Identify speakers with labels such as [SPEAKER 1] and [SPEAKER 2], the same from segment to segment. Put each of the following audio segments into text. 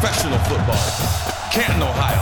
[SPEAKER 1] Professional football, Canton, Ohio.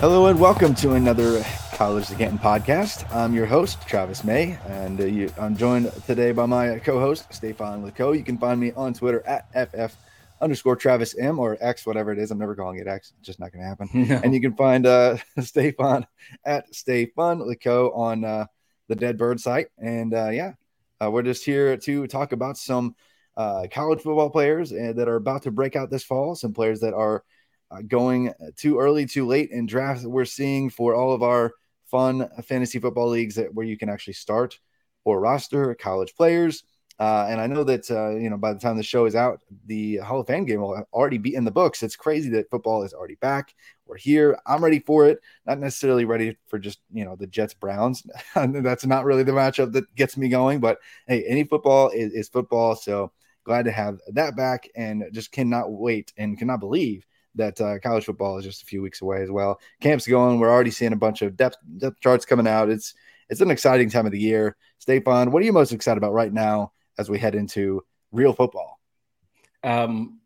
[SPEAKER 2] Hello and welcome to another College to Canton podcast. I'm your host, Travis May, and uh, you, I'm joined today by my co-host, Stefan Lako. You can find me on Twitter at FF underscore Travis M or X, whatever it is. I'm never calling it X. It's just not going to happen.
[SPEAKER 3] No.
[SPEAKER 2] And you can find uh, Stefan at Stefan Lako on uh, the Dead Bird site. And uh, yeah, uh, we're just here to talk about some uh, college football players uh, that are about to break out this fall, some players that are uh, going too early, too late in drafts we're seeing for all of our fun fantasy football leagues that where you can actually start or roster college players. Uh, and I know that uh, you know by the time the show is out, the Hall of Fame game will already be in the books. It's crazy that football is already back. We're here. I'm ready for it. Not necessarily ready for just you know the Jets Browns. That's not really the matchup that gets me going. But hey, any football is, is football. So glad to have that back, and just cannot wait and cannot believe that uh, college football is just a few weeks away as well. Camp's going. We're already seeing a bunch of depth depth charts coming out. It's it's an exciting time of the year. Stefan, what are you most excited about right now as we head into real football?
[SPEAKER 3] Um,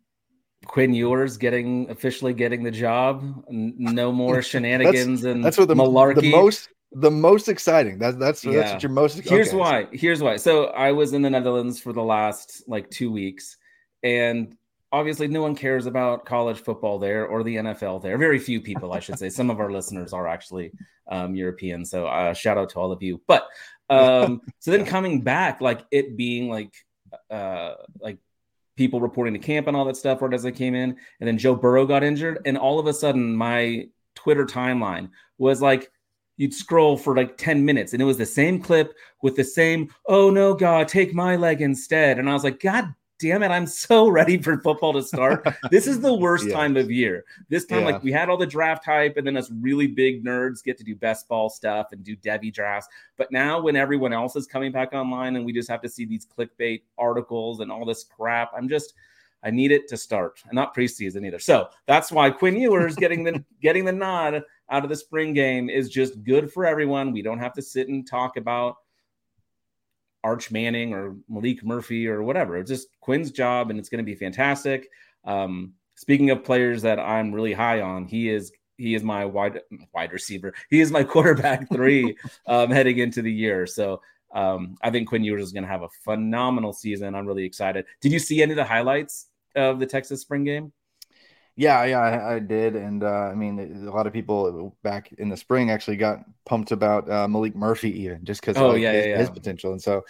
[SPEAKER 3] Quinn Ewers getting officially getting the job. No more shenanigans
[SPEAKER 2] that's,
[SPEAKER 3] and
[SPEAKER 2] that's what the,
[SPEAKER 3] malarkey.
[SPEAKER 2] the most the most exciting. That, that's that's what you're most.
[SPEAKER 3] Here's
[SPEAKER 2] okay.
[SPEAKER 3] why. Here's why. So I was in the Netherlands for the last like two weeks, and obviously no one cares about college football there or the NFL there. Very few people, I should say. Some of our listeners are actually um, European, so uh, shout out to all of you. But um, so then coming back, like it being like uh, like people reporting to camp and all that stuff right as I came in, and then Joe Burrow got injured, and all of a sudden my Twitter timeline was like you'd scroll for like 10 minutes and it was the same clip with the same oh no god take my leg instead and i was like god damn it i'm so ready for football to start this is the worst
[SPEAKER 2] Yeah.
[SPEAKER 3] time of year this time
[SPEAKER 2] Yeah.
[SPEAKER 3] like we had all the draft hype and then us really big nerds get to do best ball stuff and do Devy drafts but now when everyone else is coming back online and we just have to see these clickbait articles and all this crap i'm just I need it to start, and not preseason either. So that's why Quinn Ewers getting the getting the nod out of the spring game is just good for everyone. We don't have to sit and talk about Arch Manning or Maalik Murphy or whatever. It's just Quinn's job, and it's going to be fantastic. Um, speaking of players that I'm really high on, he is he is my wide wide receiver. He is my quarterback three um, heading into the year. So um, I think Quinn Ewers is going to have a phenomenal season. I'm really excited. Did you see any of the highlights of the Texas spring game?
[SPEAKER 2] Yeah, yeah, I, I did, and uh, I mean, a lot of people back in the spring actually got pumped about uh, Maalik Murphy, even just because
[SPEAKER 3] Oh,
[SPEAKER 2] of
[SPEAKER 3] yeah,
[SPEAKER 2] his,
[SPEAKER 3] yeah, yeah.
[SPEAKER 2] his potential, and so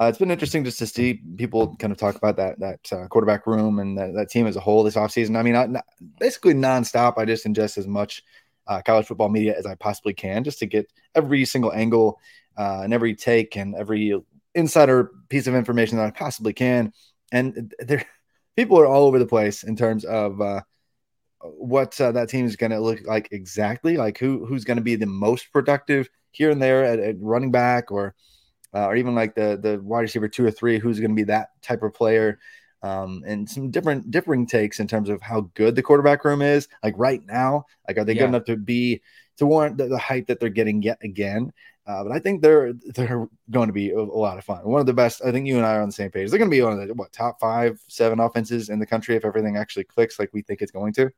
[SPEAKER 2] uh, it's been interesting just to see people kind of talk about that that uh, quarterback room and that, that team as a whole this offseason. I mean, I, not, basically nonstop. I just ingest as much uh, college football media as I possibly can, just to get every single angle uh, and every take and every insider piece of information that I possibly can. And there, people are all over the place in terms of uh, what uh, that team is going to look like exactly, like who who's going to be the most productive here and there at, at running back, or uh, or even like the the wide receiver two or three, who's going to be that type of player. Um, and some different differing takes in terms of how good the quarterback room is. Like right now, like are they
[SPEAKER 3] Yeah.
[SPEAKER 2] good enough to be to warrant the, the hype that they're getting yet again? Uh, but I think they're they're going to be a, a, lot of fun. One of the best. I think you and I are on the same page. They're going to be one of the what top five, seven offenses in the country if everything actually clicks like we think it's going to.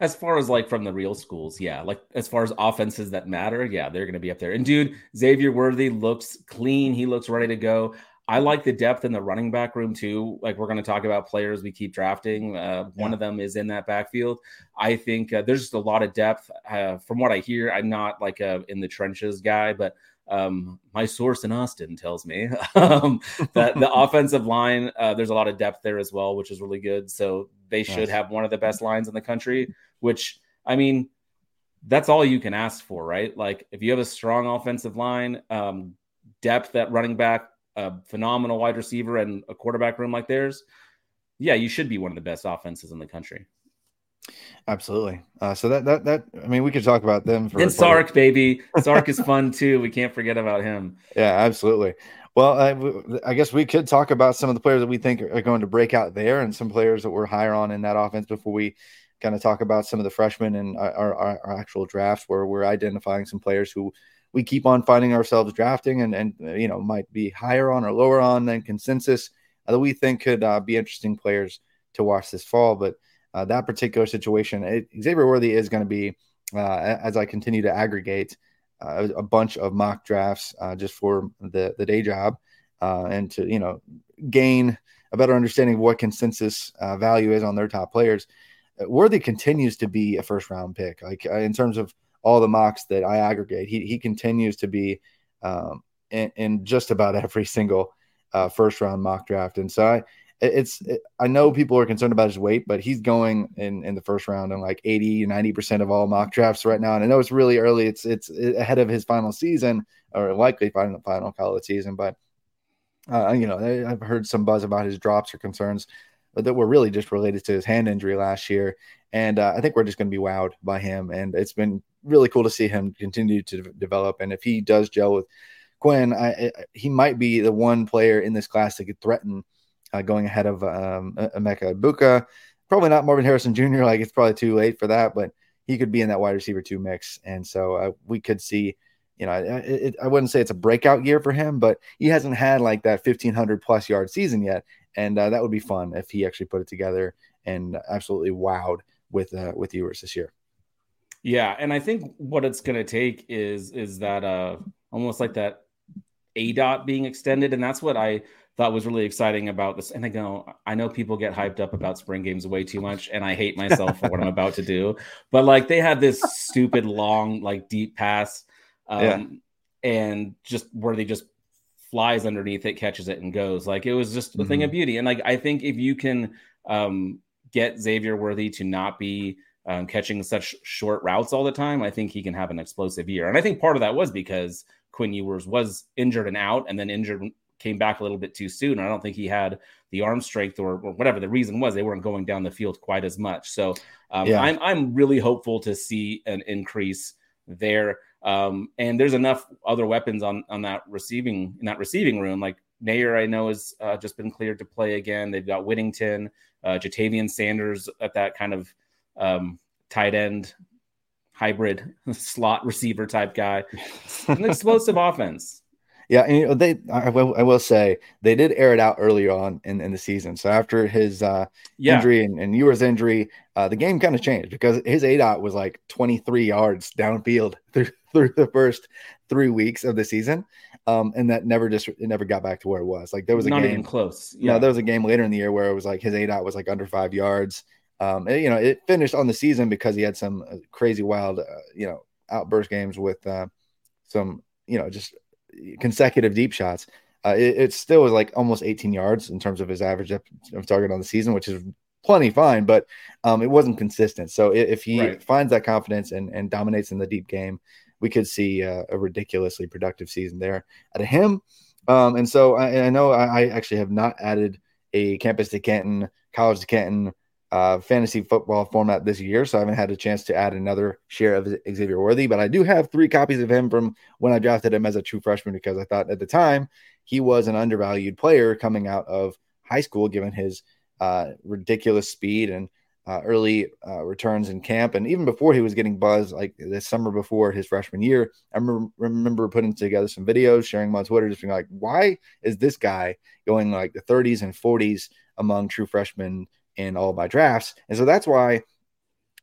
[SPEAKER 3] As far as like from the real schools, yeah. Like as far as offenses that matter, yeah, they're going to be up there. And dude, Xavier Worthy looks clean. He looks ready to go. I like the depth in the running back room too. Like we're going to talk about players we keep drafting. Uh, yeah. One of them is in that backfield. I think uh, there's just a lot of depth. Uh, from what I hear, I'm not like a in the trenches guy, but um, my source in Austin tells me um, that the offensive line, uh, there's a lot of depth there as well, which is really good. So they should nice. have one of the best lines in the country. Which I mean, that's all you can ask for, right? Like if you have a strong offensive line, um, depth at running back, a phenomenal wide receiver and a quarterback room like theirs, yeah, you should be one of the best offenses in the country.
[SPEAKER 2] Absolutely. Uh, so that that that I mean, we could talk about them
[SPEAKER 3] for and Sark, baby. Sark is fun too. We can't forget about him.
[SPEAKER 2] Yeah, absolutely. Well, I, I, guess we could talk about some of the players that we think are going to break out there, and some players that we're higher on in that offense before we kind of talk about some of the freshmen and our, our, our actual drafts, where we're identifying some players who we keep on finding ourselves drafting and, and you know, might be higher on or lower on than consensus uh, that we think could uh, be interesting players to watch this fall. But uh, that particular situation, it, Xavier Worthy is going to be, uh, as I continue to aggregate uh, a bunch of mock drafts uh, just for the, the day job and to, you know, gain a better understanding of what consensus value is on their top players. Worthy continues to be a first round pick, like in terms of all the mocks that I aggregate, he he continues to be um, in, in, just about every single uh, first round mock draft. And so I it's it, I know people are concerned about his weight, but he's going in in the first round in like 80 90 percent of all mock drafts right now. And I know it's really early. It's it's ahead of his final season or likely final final college season, but. Uh, you know, I've heard some buzz about his drops or concerns that were really just related to his hand injury last year. And uh, I think we're just going to be wowed by him. And it's been really cool to see him continue to develop. And if he does gel with Quinn, I, he might be the one player in this class that could threaten uh, going ahead of um, Egbuka. Probably not Marvin Harrison Jr. Like it's probably too late for that, but he could be in that wide receiver two mix. And so uh, we could see, you know, it, it, I wouldn't say it's a breakout year for him, but he hasn't had like that 1500 plus yard season yet. And uh, that would be fun if he actually put it together and absolutely wowed with uh, with viewers this year.
[SPEAKER 3] Yeah, and I think what it's going to take is is that uh almost like that A dot being extended, and that's what I thought was really exciting about this. And I go, I know people get hyped up about spring games way too much, and I hate myself for what I'm about to do. But like they had this stupid long, like deep pass, um, yeah. and just where they just flies underneath it, catches it, and goes. Like it was just a mm-hmm. thing of beauty. And like I think if you can um, get Xavier Worthy to not be um, catching such short routes all the time, I think he can have an explosive year. And I think part of that was because Quinn Ewers was injured and out, and then injured came back a little bit too soon. I don't think he had the arm strength or, or whatever the reason was. They weren't going down the field quite as much. So um, yeah. I'm I'm really hopeful to see an increase there. Um, and there's enough other weapons on on that receiving in that receiving room. Like Neyor, I know has uh, just been cleared to play again. They've got Whittington, uh, Ja'Tavion Sanders at that kind of um, tight end hybrid slot receiver type guy. An explosive offense.
[SPEAKER 2] Yeah, and you know, they I will, I will say they did air it out earlier on in, in the season. So after his uh, yeah. injury and, and Ewers' injury, uh, the game kind of changed because his A dot was like 23 yards downfield through, through the first three weeks of the season. Um, and that never just it never got back to where it was. Like there was a
[SPEAKER 3] not
[SPEAKER 2] game
[SPEAKER 3] even close.
[SPEAKER 2] Yeah, no, there was a game later in the year where it was like his A dot was like under five yards. Um, and, you know, it finished on the season because he had some uh, crazy, wild, uh, you know, outburst games with uh, some, you know, just consecutive deep shots. Uh, it, it, still was like almost 18 yards in terms of his average of target on the season, which is plenty fine, but um, it wasn't consistent. So if he right. finds that confidence and, and dominates in the deep game, we could see uh, a ridiculously productive season there out of him. Um, and so I, I know I, I, actually have not added a campus to Canton, college to Canton uh, fantasy football format this year, so I haven't had a chance to add another share of Xavier Worthy. But I do have three copies of him from when I drafted him as a true freshman because I thought at the time he was an undervalued player coming out of high school, given his uh, ridiculous speed and uh, early uh, returns in camp, and even before he was getting buzz, like this summer before his freshman year, I remember, remember putting together some videos, sharing them on Twitter, just being like, "Why is this guy going like the 30s and 40s among true freshmen in all my drafts?" And so that's why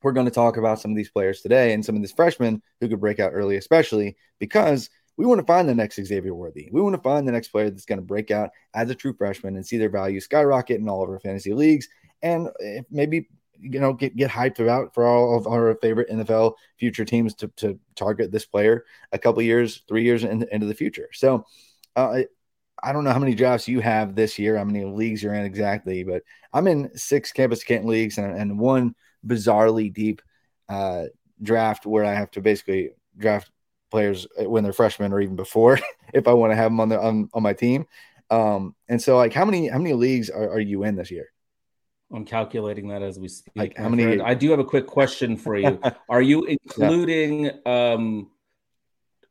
[SPEAKER 2] we're going to talk about some of these players today and some of these freshmen who could break out early, especially because we want to find the next Xavier Worthy. We want to find the next player that's going to break out as a true freshman and see their value skyrocket in all of our fantasy leagues and maybe you know get, get hyped about for all of our favorite NFL future teams to, to target this player a couple years, three years in, into the future. So uh, I don't know how many drafts you have this year, how many leagues you're in exactly, but I'm in six campus Canton leagues and, and one bizarrely deep uh, draft where I have to basically draft players when they're freshmen or even before if I want to have them on the on, on my team. Um, and so like how many how many leagues are, are you in this year?
[SPEAKER 3] I'm calculating that as we speak.
[SPEAKER 2] Like how many?
[SPEAKER 3] I do have a quick question for you. are you including? yeah. um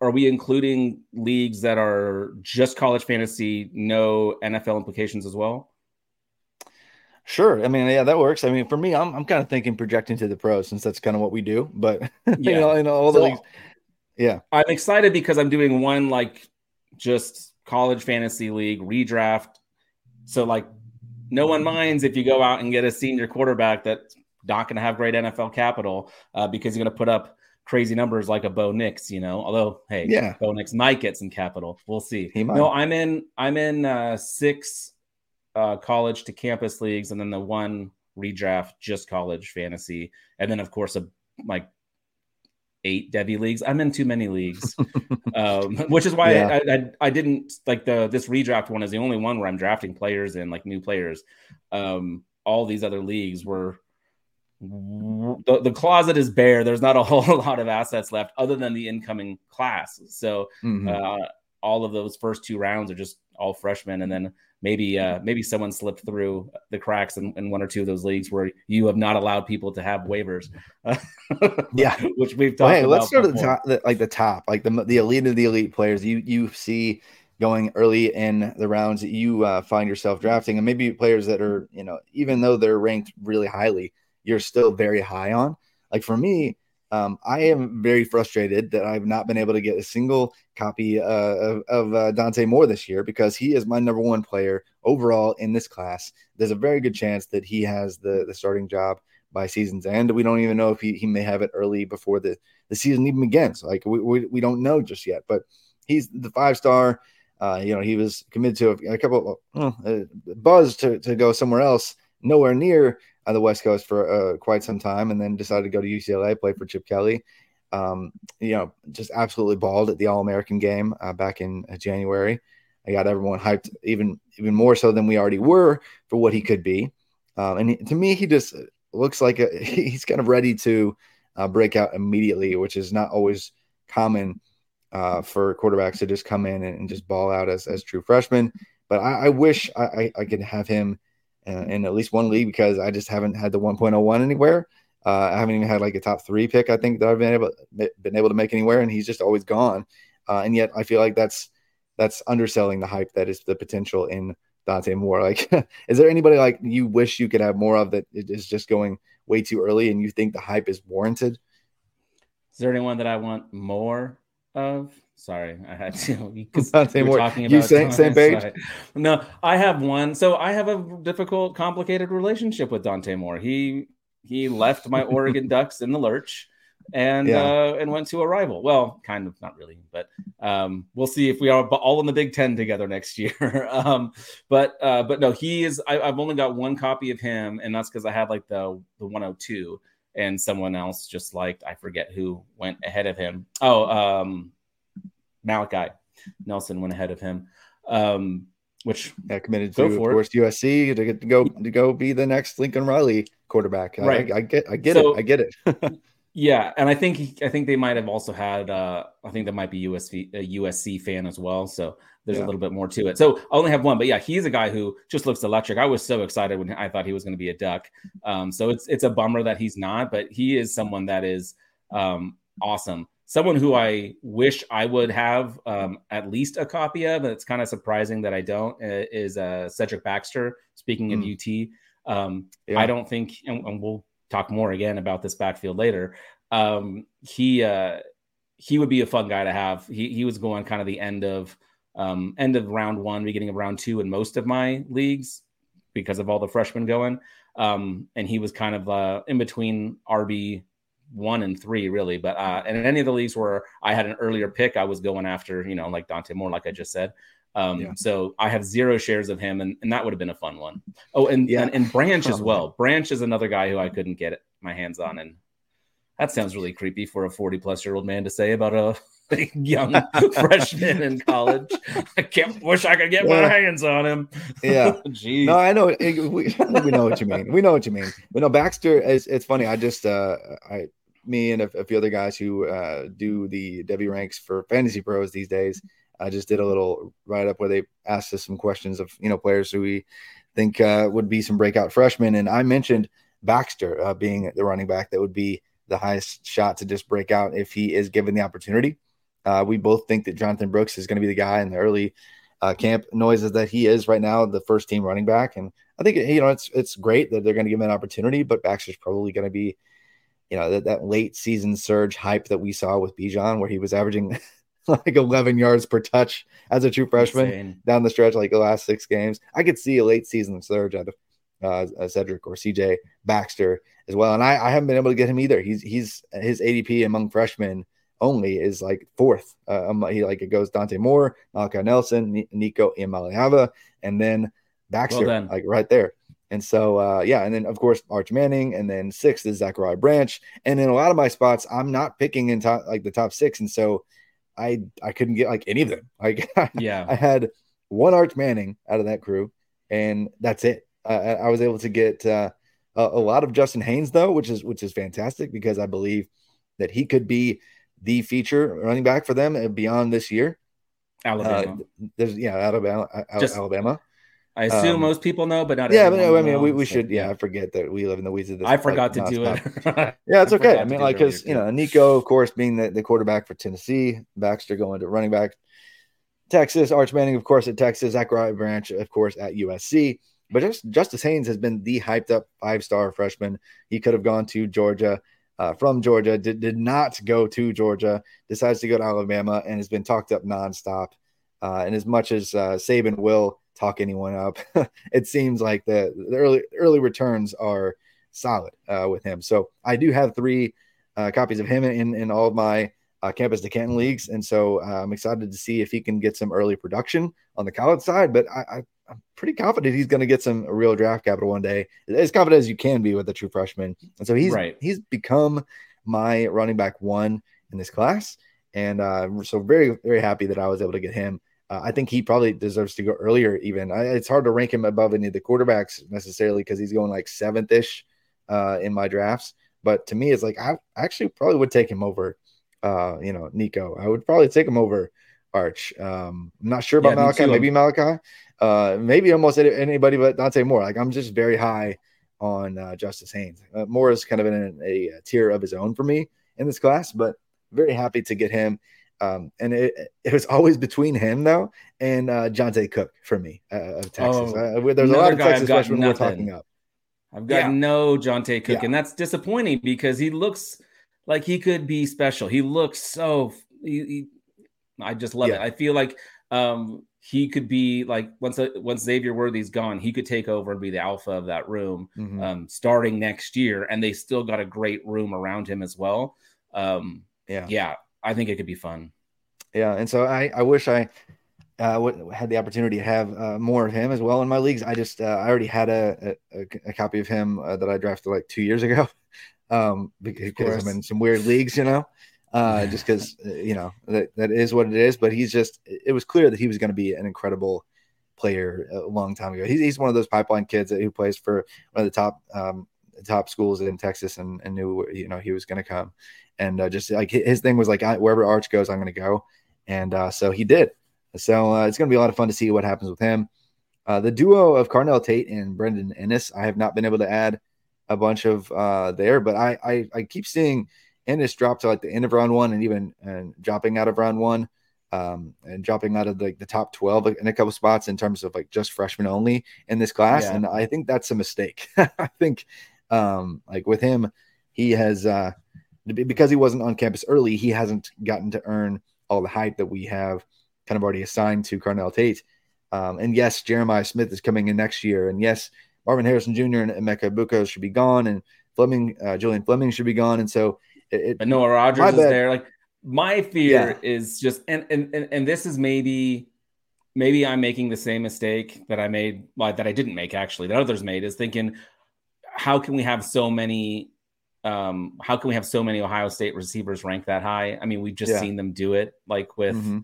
[SPEAKER 3] Are we including leagues that are just college fantasy, no NFL implications as well?
[SPEAKER 2] Sure. I mean, yeah, that works. I mean, for me, I'm I'm kind of thinking projecting to the pros since that's kind of what we do. But yeah. you know, in all the so, leagues, yeah,
[SPEAKER 3] I'm excited because I'm doing one like just college fantasy league redraft. So like no one minds if you go out and get a senior quarterback that's not going to have great NFL capital uh, because you're going to put up crazy numbers like a Bo Nix, you know. Although, hey, yeah, Bo Nix might get some capital. We'll see. He might. No, I'm in. I'm in uh, six uh, college to campus leagues, and then the one redraft just college fantasy, and then of course a like eight Devy leagues. I'm in too many leagues, um, which is why yeah. I, I, I didn't like the this redraft one is the only one where I'm drafting players and like new players. Um, all these other leagues were the, the closet is bare. There's not a whole lot of assets left other than the incoming class. So mm-hmm. uh, all of those first two rounds are just all freshmen, and then maybe uh, maybe someone slipped through the cracks in, in, one or two of those leagues where you have not allowed people to have waivers.
[SPEAKER 2] yeah,
[SPEAKER 3] which we've talked.
[SPEAKER 2] Well,
[SPEAKER 3] hey,
[SPEAKER 2] let's start at the top, the, like the top, like the the elite of the elite players. You you see going early in the rounds that you uh, find yourself drafting, and maybe players that are you know even though they're ranked really highly, you're still very high on. Like for me, um, I am very frustrated that I've not been able to get a single copy uh, of, of uh, Dante Moore this year because he is my number one player overall in this class. There's a very good chance that he has the, the starting job by season's end. We don't even know if he, he may have it early before the, the season even begins. Like we, we, we don't know just yet, but he's the five star. Uh, you know, he was committed to a, a couple of uh, buzz to, to go somewhere else, nowhere near on the West Coast for uh, quite some time, and then decided to go to UCLA, play for Chip Kelly. Um, you know, just absolutely balled at the All American game uh, back in uh, January. I got everyone hyped even even more so than we already were for what he could be. Um, and he, to me, he just looks like a, he's kind of ready to uh, break out immediately, which is not always common uh, for quarterbacks to just come in and, and, just ball out as, as true freshmen. But I, I wish I, I, I could have him in at least one league because I just haven't had the 1.01 anywhere. Uh, I haven't even had like a top three pick. I think that I've been able been able to make anywhere, and he's just always gone. Uh, and yet, I feel like that's that's underselling the hype that is the potential in Dante Moore. Like, is there anybody like you wish you could have more of that is just going way too early, and you think the hype is warranted?
[SPEAKER 3] Is there anyone that I want more of? Sorry, I had to because
[SPEAKER 2] we are talking about you same, same page.
[SPEAKER 3] No, I have one. So I have a difficult, complicated relationship with Dante Moore. He he left my Oregon Ducks in the lurch and yeah. uh, and went to a rival. Well, kind of, not really, but um, we'll see if we are all in the Big Ten together next year. um, but uh, but no, he is. I, have only got one copy of him, and that's because I had like the the 102, and someone else just like I forget who went ahead of him. Oh, um, Malachi Nelson went ahead of him. Um, which
[SPEAKER 2] yeah, committed to, of course, it. USC to get to go to go be the next Lincoln Riley quarterback. Right. I, I get, I get so, it, I get it.
[SPEAKER 3] yeah, and I think I think they might have also had. Uh, I think that might be USC a USC fan as well. So there's yeah. a little bit more to it. So I only have one, but yeah, he's a guy who just looks electric. I was so excited when I thought he was going to be a Duck. Um, so it's it's a bummer that he's not, but he is someone that is um, awesome someone who I wish I would have um, at least a copy of, and it's kind of surprising that I don't, uh, is uh, Cedric Baxter. Speaking mm. of UT, um, yeah. I don't think, and, and, we'll talk more again about this backfield later. Um, he uh, he would be a fun guy to have. He he was going kind of the end of um, end of round one, beginning of round two in most of my leagues because of all the freshmen going. Um, and he was kind of uh, in between RB one and three, really. But uh, and in any of the leagues where I had an earlier pick, I was going after, you know, like Dante Moore, like I just said. Um, yeah. So I have zero shares of him, and, and that would have been a fun one. Oh, and, yeah. and, and Branch as well. Branch is another guy who I couldn't get my hands on, and that sounds really creepy for a 40 plus year old man to say about a young freshman in college. I can't wish I could get yeah. my hands on him.
[SPEAKER 2] Yeah. Jeez. No, I know we, we know what you mean. We know what you mean. But no, Baxter is it's funny. I just uh I me and a, a few other guys who uh do the Devy ranks for fantasy pros these days. I just did a little write up where they asked us some questions of you know players who we think uh, would be some breakout freshmen, and I mentioned Baxter uh, being the running back that would be the highest shot to just break out if he is given the opportunity. Uh, we both think that Jonathan Brooks is going to be the guy in the early uh, camp noises that he is right now the first team running back, and I think you know it's it's great that they're going to give him an opportunity, but Baxter's probably going to be, you know, that, that late season surge hype that we saw with Bijan, where he was averaging like 11 yards per touch as a true freshman Insane. down the stretch, like the last six games. I could see a late season surge out of uh, Cedric or CJ Baxter as well, and I, I haven't been able to get him either. He's he's his ADP among freshmen only is like fourth. Uh, um, he like it goes Dante Moore, Malachi Nelson, Nico Iamaleava, and then Baxter, well like right there. And so, uh, yeah, and then of course Arch Manning, and then sixth is Zachariah Branch. And in a lot of my spots, I'm not picking in top like the top six, and so I I couldn't get like any of them. Like,
[SPEAKER 3] yeah,
[SPEAKER 2] I had one Arch Manning out of that crew, and that's it. Uh, I was able to get uh, a, a lot of Justice Haynes though, which is which is fantastic because I believe that he could be the feature running back for them beyond this year.
[SPEAKER 3] Alabama.
[SPEAKER 2] Uh, there's yeah, Alabama. Just, Alabama.
[SPEAKER 3] I assume um, most people know, but not.
[SPEAKER 2] Yeah, but I mean, we, we should. Yeah, I forget that we live in the weeds of this.
[SPEAKER 3] I forgot like, to do it.
[SPEAKER 2] yeah, it's okay. I mean, like, because you know, Nico, of course, being the, the quarterback for Tennessee, Baxter going to running back, Texas, Arch Manning, of course, at Texas, Zachariah Branch, of course, at USC. But just Justice Haynes has been the hyped up five star freshman. He could have gone to Georgia uh, from Georgia, did, did not go to Georgia, decides to go to Alabama, and has been talked up nonstop. Uh, and as much as uh, Saban will talk anyone up, it seems like the, the, early early returns are solid uh, with him. So I do have three uh, copies of him in, in all of my uh, campus to Canton leagues, and so uh, I'm excited to see if he can get some early production on the college side. But I, I I'm pretty confident he's going to get some real draft capital one day, as confident as you can be with a true freshman. And so he's right. he's become my running back one in this class, and uh, so very very happy that I was able to get him. Uh, I think he probably deserves to go earlier. Even I, it's hard to rank him above any of the quarterbacks necessarily because he's going like seventh ish uh, in my drafts. But to me, it's like I actually probably would take him over, uh, you know, Nico. I would probably take him over Arch. Um, I'm not sure about yeah, Malachi. Maybe Malachi. Uh, maybe almost anybody but Dante Moore. Like I'm just very high on uh, Justice Haynes. Uh, Moore is kind of in a, a, tier of his own for me in this class, but very happy to get him. Um, and it, it was always between him though and uh, Johntay Cook for me uh, of Texas. Oh, uh, there's a lot of Texas freshmen we're talking up.
[SPEAKER 3] I've got yeah. no Johntay Cook, yeah. and that's disappointing because he looks like he could be special. He looks so. He, he, I just love yeah. it. I feel like um, he could be like once uh, once Xavier Worthy's gone, he could take over and be the alpha of that room mm-hmm. um, starting next year. And they still got a great room around him as well. Um, yeah, yeah, I think it could be fun.
[SPEAKER 2] Yeah, and so I I wish I uh, had the opportunity to have uh, more of him as well in my leagues. I just uh, I already had a a, a copy of him uh, that I drafted like two years ago um, because I'm in some weird leagues, you know uh, just because uh, you know that, that is what it is. But he's just it was clear that he was going to be an incredible player a long time ago. He's, he's one of those pipeline kids that, who plays for one of the top um, top schools in Texas and, and knew you know he was going to come. And uh, just like his thing was like wherever Arch goes, I'm going to go, and uh, so he did. So uh, it's going to be a lot of fun to see what happens with him. Uh, the duo of Carnell Tate and Brandon Inniss, I have not been able to add a bunch of uh, there, but I, I I keep seeing Inniss drop to like the end of round one and even and dropping out of round one um, and dropping out of like the, the top 12 in a couple spots in terms of like just freshmen only in this class. Yeah. And I think that's a mistake. I think Um, like with him, he has uh, because he wasn't on campus early, he hasn't gotten to earn all the hype that we have kind of already assigned to Carnell Tate. Um, and yes, Jeremiah Smith is coming in next year, and yes, Marvin Harrison Jr. and Emeka Egbuka should be gone, and Fleming, uh, Julian Fleming should be gone, and so it,
[SPEAKER 3] Noah Rogers is there. Like my fear yeah. is just, and, and and and this is maybe maybe I'm making the same mistake that I made, well, that I didn't make actually, that others made, is thinking, how can we have so many? Um, how can we have so many Ohio State receivers ranked that high? I mean, we've just yeah. seen them do it, like with mm-hmm.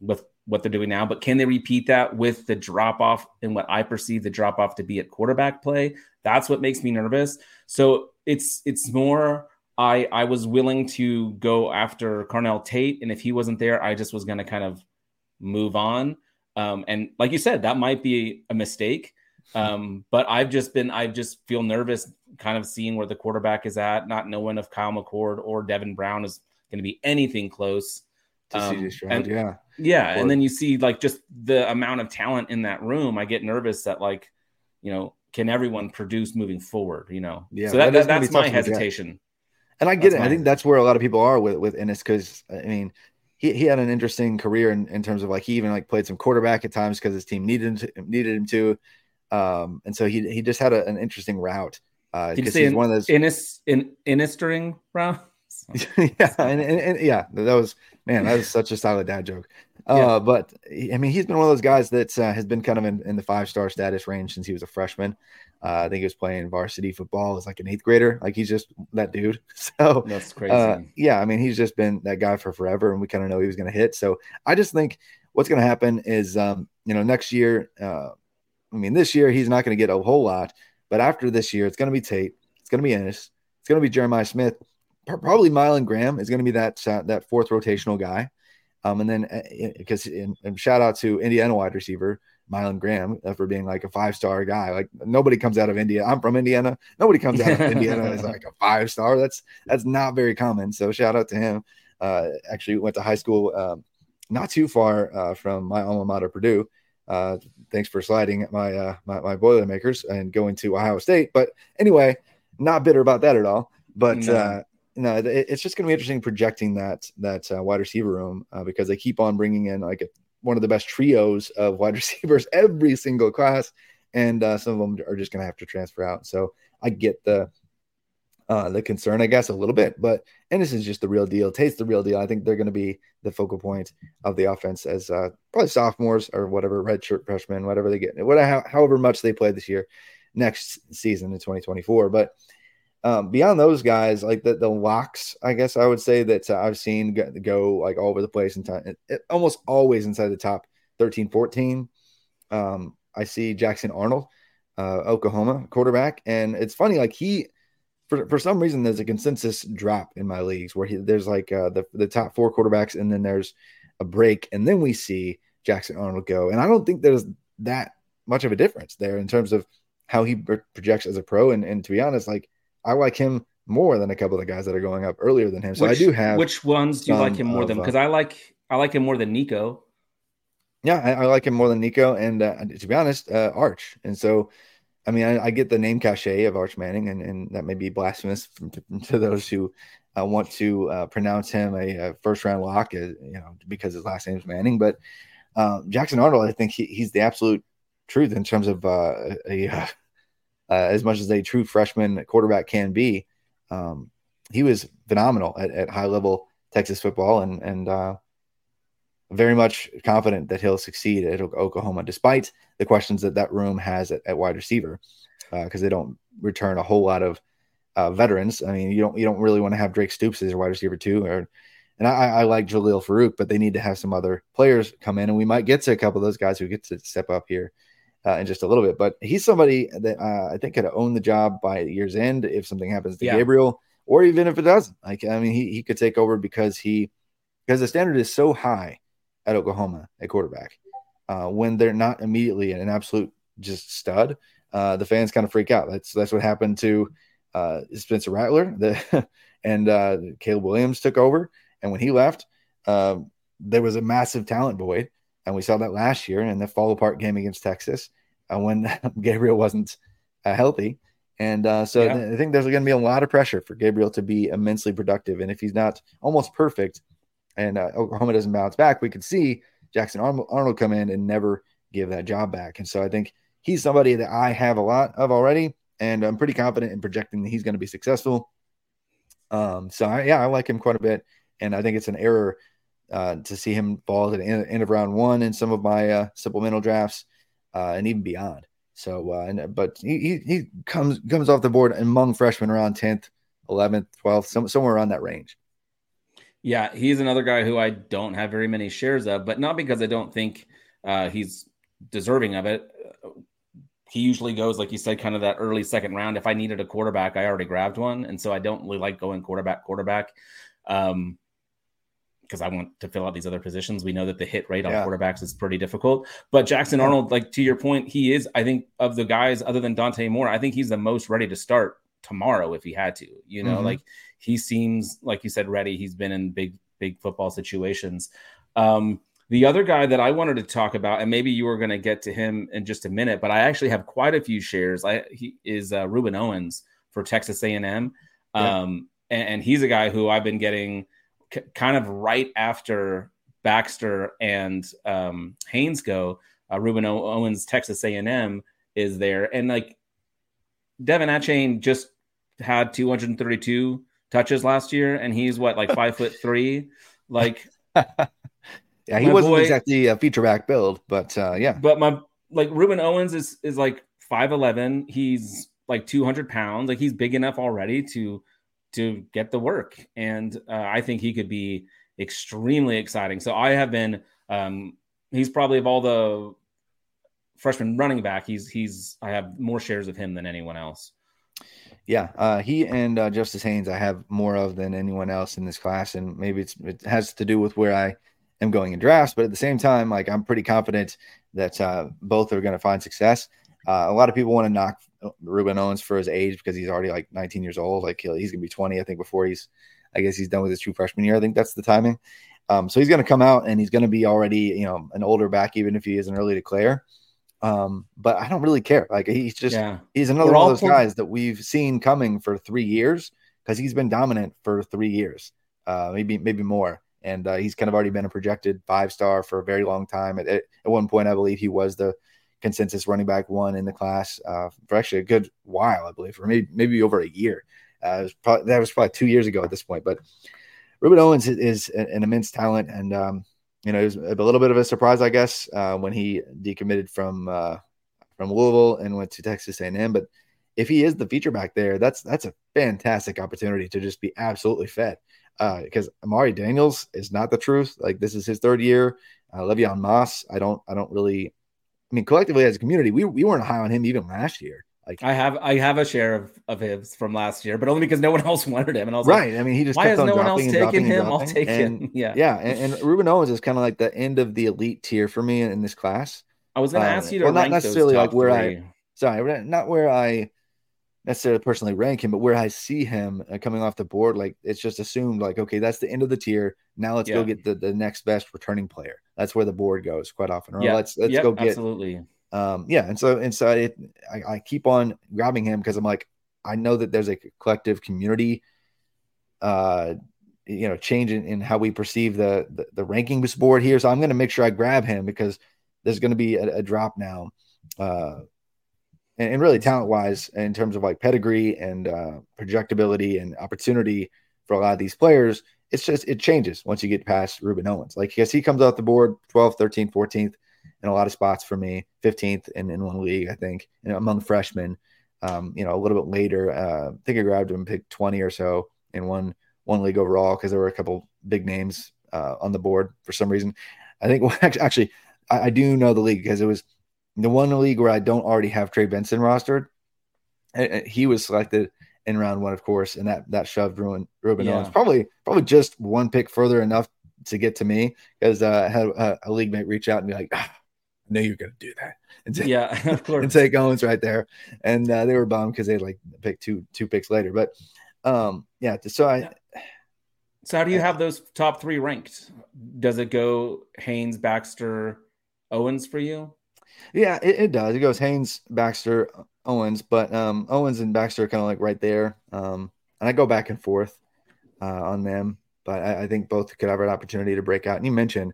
[SPEAKER 3] with what they're doing now. But can they repeat that with the drop off and what I perceive the drop off to be at quarterback play? That's what makes me nervous. So it's it's more. I I was willing to go after Carnell Tate, and if he wasn't there, I just was going to kind of move on. Um, and like you said, that might be a mistake. Um, but I've just been, I just feel nervous kind of seeing where the quarterback is at, not knowing if Kyle McCord or Devin Brown is going to be anything close.
[SPEAKER 2] Um, and, yeah.
[SPEAKER 3] Yeah. Or, and then you see like just the amount of talent in that room. I get nervous that like, you know, can everyone produce moving forward, you know?
[SPEAKER 2] Yeah.
[SPEAKER 3] So that, that that's my hesitation.
[SPEAKER 2] And I get that's it. I think that's where a lot of people are with, with Inniss because I mean, he, he had an interesting career in, in terms of like he even like played some quarterback at times because his team needed him to, needed him to. Um, and so he he just had a, an interesting route. Uh,
[SPEAKER 3] Did you say one of those Innis in Innistering route?
[SPEAKER 2] yeah, and, and, and, yeah, that was man, that was such a solid dad joke. Uh, yeah. but I mean, he's been one of those guys that uh, has been kind of in, in the five star status range since he was a freshman. Uh, I think he was playing varsity football as like an eighth grader. Like he's just that dude. So
[SPEAKER 3] that's crazy.
[SPEAKER 2] Uh, yeah, I mean, he's just been that guy for forever, and we kind of know he was going to hit. So I just think what's going to happen is, um, you know, next year. Uh, I mean, this year he's not going to get a whole lot, but after this year, it's going to be Tate. It's going to be Inniss. It's going to be Jeremiah Smith. Probably Mylan Graham is going to be that uh, that fourth rotational guy. Um, and then because uh, and, and shout out to Indiana wide receiver Mylan Graham uh, for being like a five star guy. Like nobody comes out of India. I'm from Indiana. Nobody comes out of Indiana as like a five star. That's that's not very common. So shout out to him. Uh, actually went to high school um, not too far uh, from my alma mater, Purdue. Uh, thanks for sliding my, uh, my my Boilermakers and going to Ohio State. But anyway, not bitter about that at all. But no. Uh, no, it, it's just going to be interesting projecting that that wide receiver room because they keep on bringing in like a one of the best trios of wide receivers every single class, and uh, some of them are just going to have to transfer out. So I get the uh, the concern, I guess, a little bit, but and this is just the real deal. Tate's the real deal. I think they're going to be the focal point of the offense as uh, probably sophomores or whatever, redshirt freshmen, whatever they get, whatever, however much they play this year, next season in 2024. But um, beyond those guys, like the, the locks, I guess I would say that I've seen go, like all over the place in time, almost always inside the top 13, 14. Um, I see Jackson Arnold, uh, Oklahoma quarterback. And it's funny, like he, for, for some reason, there's a consensus drop in my leagues where he, there's like uh, the, the top four quarterbacks and then there's a break. And then we see Jackson Arnold go. And I don't think there's that much of a difference there in terms of how he projects as a pro. And, and to be honest, like, I like him more than a couple of the guys that are going up earlier than him. So
[SPEAKER 3] which,
[SPEAKER 2] I do have.
[SPEAKER 3] Which ones do you like him more of, than? Because uh, I like I like him more than Nico.
[SPEAKER 2] Yeah, I, I like him more than Nico, and uh, to be honest, uh, Arch. And so, I mean, I, I, get the name cachet of Arch Manning, and, and that may be blasphemous to, to those who uh, want to uh, pronounce him a, a, first round lock, uh, you know, because his last name is Manning. But Jackson Arnold, I think he, he's the absolute truth in terms of a, a uh, as much as a true freshman quarterback can be. Um, he was phenomenal at, at, high level Texas football and and uh, very much confident that he'll succeed at Oklahoma, despite the questions that that room has at, at wide receiver, because uh, they don't return a whole lot of uh, veterans. I mean, you don't you don't really want to have Drake Stoops as a wide receiver too, or and I, I like Jalil Farooq, but they need to have some other players come in, and we might get to a couple of those guys who get to step up here uh, in just a little bit. But he's somebody that uh, I think could own the job by year's end if something happens to yeah. Gabriel, or even if it doesn't. Like I mean, he he could take over because he because the standard is so high at Oklahoma at quarterback. Uh, when they're not immediately an absolute just stud, uh, the fans kind of freak out. That's that's what happened to uh, Spencer Rattler. The and uh, Caleb Williams took over, and when he left, um, there was a massive talent void and we saw that last year in the fall apart game against Texas uh, when Gabriel wasn't uh, healthy. And uh, so
[SPEAKER 3] Yeah.
[SPEAKER 2] I think there's going to be a lot of pressure for Gabriel to be immensely productive. And if he's not almost perfect and uh, Oklahoma doesn't bounce back, we could see Jackson Arnold, come in and never give that job back. And so I think he's somebody that I have a lot of already. And I'm pretty confident in projecting that he's going to be successful. Um, so I, yeah, I like him quite a bit. And I think it's an error uh, to see him fall at the end, end of round one in some of my uh, supplemental drafts uh, and even beyond. So, uh, and, but he, he, comes comes off the board among freshmen around 10th, 11th, 12th, some, somewhere around that range.
[SPEAKER 3] Yeah, he's another guy who I don't have very many shares of, but not because I don't think uh, he's deserving of it. He usually goes, like you said, kind of that early second round. If I needed a quarterback, I already grabbed one, and so I don't really like going quarterback, quarterback, um, because I want to fill out these other positions. We know that the hit rate on
[SPEAKER 2] Yeah.
[SPEAKER 3] quarterbacks is pretty difficult. But Jackson Arnold, like to your point, he is. I think of the guys other than Dante Moore, I think he's the most ready to start tomorrow if he had to. You know,
[SPEAKER 2] Mhm.
[SPEAKER 3] like he seems like you said ready. He's been in big big football situations. Um, the other guy that I wanted to talk about, and maybe you were going to get to him in just a minute, but I actually have quite a few shares. I he is uh, Rueben Owens for Texas A and M,
[SPEAKER 2] Yeah.
[SPEAKER 3] um, and, and he's a guy who I've been getting k- kind of right after Baxter and um, Haynes go. Uh, Rueben o- Owens, Texas A and M is there, and like De'Von Achane just had 232 touches last year, and he's what like five foot three, like.
[SPEAKER 2] Yeah, he wasn't
[SPEAKER 3] boy-
[SPEAKER 2] exactly a feature back build, but uh, yeah,
[SPEAKER 3] But my like Rueben Owens is is like five eleven. He's like two hundred pounds. Like he's big enough already to to get the work, and uh, I think he could be extremely exciting. So I have been. Um, he's probably of all the freshman running back. He's he's I have more shares of him than anyone else.
[SPEAKER 2] yeah, uh, he and uh, Justice Haynes I have more of than anyone else in this class, and maybe it has to do with where I am going in drafts, but at the same time, like I'm pretty confident that uh, both are going to find success. Uh, a lot of people want to knock Rueben Owens for his age because he's already like 19 years old. Like he's going to be 20, I think, before he's, I guess he's done with his true freshman year. I think that's the timing. Um, so he's going to come out and he's going to be already, you know, an older back, even if he is an early declare. Um, but I don't really care. Like he's just,
[SPEAKER 3] yeah,
[SPEAKER 2] he's another
[SPEAKER 3] We're
[SPEAKER 2] one of those guys that we've seen coming for three years because he's been dominant for three years, uh, maybe maybe more. And uh, he's kind of already been a projected five star for a very long time. At, at at one point, I believe he was the consensus running back one in the class uh, for actually a good while, I believe, for maybe maybe over a year. Uh, it was probably, that was probably two years ago at this point. But Rueben Owens is, is an, an immense talent, and um, you know, it was a little bit of a surprise, I guess, uh, when he decommitted from uh, from Louisville and went to Texas A&M. But if he is the feature back there, that's that's a fantastic opportunity to just be absolutely fed. Uh, because Amari Daniels is not the truth. Like this is his third year. Uh, Le'Veon Moss, I don't, I don't really. I mean, collectively as a community, we we weren't high on him even last year. Like
[SPEAKER 3] I have I have a share of of his from last year, but only because no one else wanted him, and I was
[SPEAKER 2] right. I mean, he just
[SPEAKER 3] why
[SPEAKER 2] kept
[SPEAKER 3] has
[SPEAKER 2] on
[SPEAKER 3] no one else taken him? I'll take
[SPEAKER 2] And-
[SPEAKER 3] him. Yeah,
[SPEAKER 2] Yeah, and, and Rueben Owens is kind of like the end of the elite tier for me in, in this class.
[SPEAKER 3] I was going to
[SPEAKER 2] Uh,
[SPEAKER 3] ask you to
[SPEAKER 2] well, not necessarily, like, where I- sorry, not where I necessarily personally rank him, but where I see him uh, coming off the board, like it's just assumed, like okay, that's the end of the tier. Now let's go get the, the next best returning player. That's where the board goes quite often. Or
[SPEAKER 3] Yeah,
[SPEAKER 2] let's let's
[SPEAKER 3] Yep,
[SPEAKER 2] go get
[SPEAKER 3] absolutely.
[SPEAKER 2] Um yeah. And so and so it, I, I keep on grabbing him because I'm like I know that there's a collective community, uh, you know, change in, in how we perceive the, the the rankings board here. So I'm going to make sure I grab him because there's going to be a, a drop now. Uh, and, and really talent wise in terms of like pedigree and uh, projectability and opportunity for a lot of these players it's just it changes once you get past rueben owens like because he comes off the board 12th 13th 14th in a lot of spots for me. 15th in, in one league i think and among freshmen. Um, you know a little bit later uh, i think i grabbed him pick 20 or so in one one league overall because there were a couple big names uh, on the board for some reason. I think well, actually, actually I, I do know the league because it was the one league where I don't already have Trey Benson rostered, and- and he was selected in round one, of course, and that that shoved Rueben Rueben
[SPEAKER 3] Yeah.
[SPEAKER 2] Owens probably probably just one pick further enough to get to me because uh, I had a, a league mate reach out and be like, ah, "I knew you were going to do that," and take,
[SPEAKER 3] Yeah, of course.
[SPEAKER 2] and take Owens right there, and uh, they were bummed because they like picked two two picks later, but um yeah so i
[SPEAKER 3] So how do you have those top three ranked? Does it go Haynes, Baxter, Owens for you?
[SPEAKER 2] Yeah, it, it does. It goes Haynes, Baxter, Owens, but um, Owens and Baxter are kind of like right there. Um, and I go back and forth uh, on them, but I, I, think both could have an opportunity to break out. And you mentioned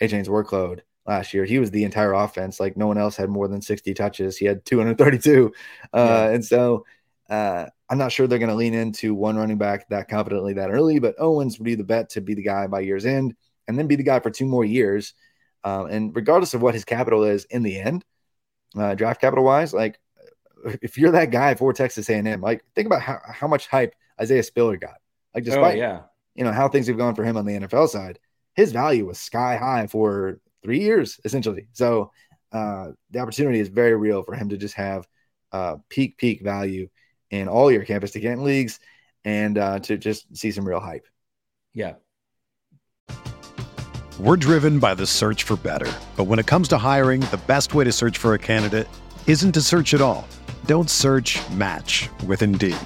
[SPEAKER 2] Achane's workload last year. He was the entire offense. Like no one else had more than 60 touches. He had 232. Uh, yeah. And so uh, I'm not sure they're going to lean into one running back that confidently that early, but Owens would be the bet to be the guy by year's end and then be the guy for two more years. Um, and regardless of what his capital is in the end, uh, draft capital wise, like if you're that guy for Texas A&M, like think about how, how much hype Isaiah Spiller got. Like oh, despite oh, yeah. you know how things have gone for him on the NFL side, his value was sky high for three years essentially. So uh, the opportunity is very real for him to just have uh, peak peak value in all your campus to Canton leagues and uh, to just see some real hype.
[SPEAKER 3] Yeah.
[SPEAKER 4] We're driven by the search for better. But when it comes to hiring, the best way to search for a candidate isn't to search at all. Don't search match with Indeed.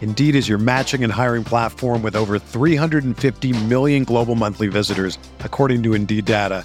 [SPEAKER 4] Indeed is your matching and hiring platform with over 350 million global monthly visitors, according to Indeed data,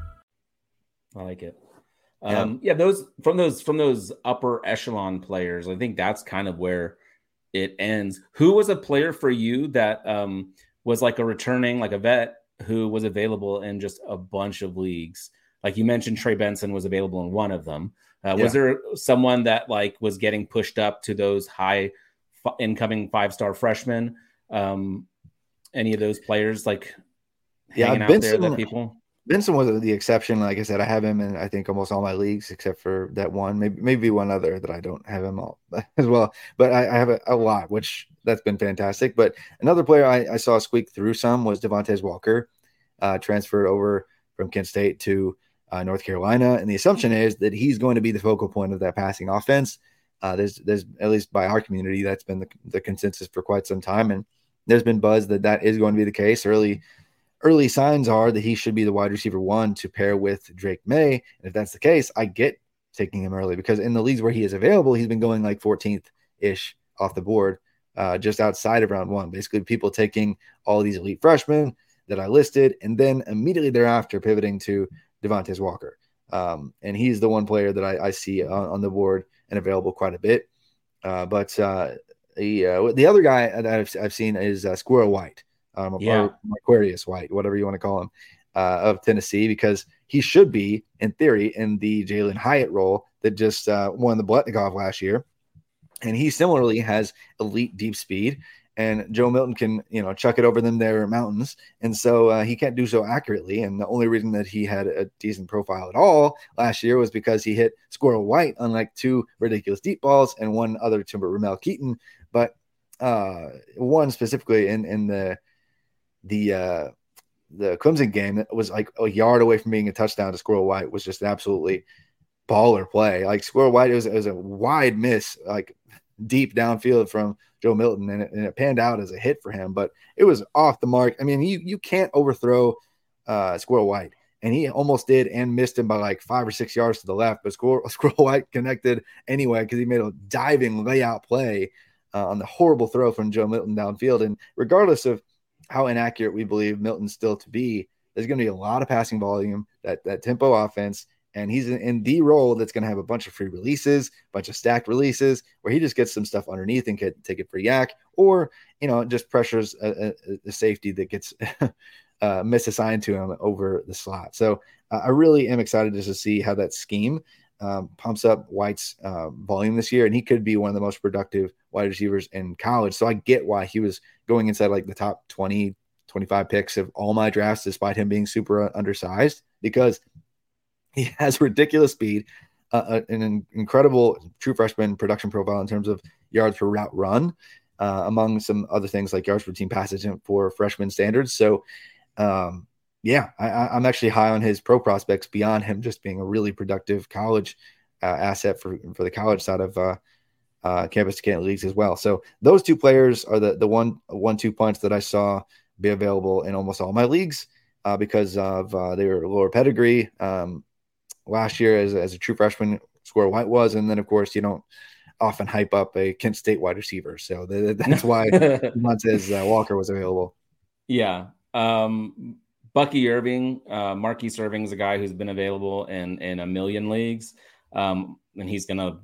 [SPEAKER 3] I like it. Um, yeah. yeah, those from those from those upper echelon players, I think that's kind of where it ends. Who was a player for you that um, was like a returning, like a vet who was available in just a bunch of leagues? Like you mentioned, Trey Benson was available in one of them. Uh, yeah. Was there someone that like was getting pushed up to those high f- incoming five star freshmen? Um, any of those players like hanging yeah, Benson, out there that people?
[SPEAKER 2] Benson was the exception. Like I said, I have him in I think almost all my leagues except for that one, maybe maybe one other that I don't have him all as well. But I, I have a, a, lot, which that's been fantastic. But another player I, I saw squeak through some was Devontez Walker, uh, transferred over from Kent State to uh, North Carolina, and the assumption is that he's going to be the focal point of that passing offense. Uh, there's there's at least by our community that's been the, the consensus for quite some time, and there's been buzz that that is going to be the case early early signs are that he should be the wide receiver one to pair with Drake Maye. And if that's the case, I get taking him early because in the leagues where he is available, he's been going like 14th ish off the board, uh, just outside of round one. Basically, people taking all these elite freshmen that I listed and then immediately thereafter pivoting to Devontez Walker. Um, and he's the one player that I, I see on, on, the board and available quite a bit. Uh, but uh, the, uh, the other guy that I've, I've seen is uh, Squirrel White um, yeah. Aquarius White, whatever you want to call him, uh, of Tennessee, because he should be, in theory, in the Jalin Hyatt role that just uh, won the Biletnikoff last year. And he similarly has elite deep speed. And Joe Milton can, you know, chuck it over them there mountains. And so uh, he can't do so accurately. And the only reason that he had a decent profile at all last year was because he hit Squirrel White on like two ridiculous deep balls and one other to Ramel Keyton, But uh, one specifically in, in the the uh, the Clemson game that was like a yard away from being a touchdown to Squirrel White was just absolutely baller play. Like Squirrel White, it was, it was a wide miss, like deep downfield from Joe Milton, and it, and it, panned out as a hit for him, but it was off the mark. I mean, you you can't overthrow uh, Squirrel White, and he almost did and missed him by like five or six yards to the left, but Squirrel, Squirrel White connected anyway because he made a diving layout play uh, on the horrible throw from Joe Milton downfield, and regardless of how inaccurate we believe Milton's still to be, there's going to be a lot of passing volume, that that tempo offense, and he's in, in the role that's going to have a bunch of free releases, a bunch of stacked releases, where he just gets some stuff underneath and can take it for YAC, or you know just pressures a, a, a safety that gets uh, misassigned to him over the slot. So uh, I really am excited just to see how that scheme um, pumps up White's uh, volume this year, and he could be one of the most productive wide receivers in college. So I get why he was going inside like the top 20, 25 picks of all my drafts, despite him being super undersized, because he has ridiculous speed, uh, uh an incredible true freshman production profile in terms of yards per route run, uh, among some other things like yards per team passage for freshman standards. So, um, yeah, I, am actually high on his pro prospects beyond him just being a really productive college uh, asset for for the college side of uh, uh, campus to Canton leagues as well. So those two players are the the one one two punch that I saw be available in almost all my leagues uh, because of uh, their lower pedigree. Um, last year, as as a true freshman, Square White was, and then of course you don't often hype up a Kent State wide receiver, so that's why Montez uh, Walker was available.
[SPEAKER 3] Yeah. Um, Bucky Irving, uh, Marquise Irving is a guy who's been available in in a million leagues, um, and he's going to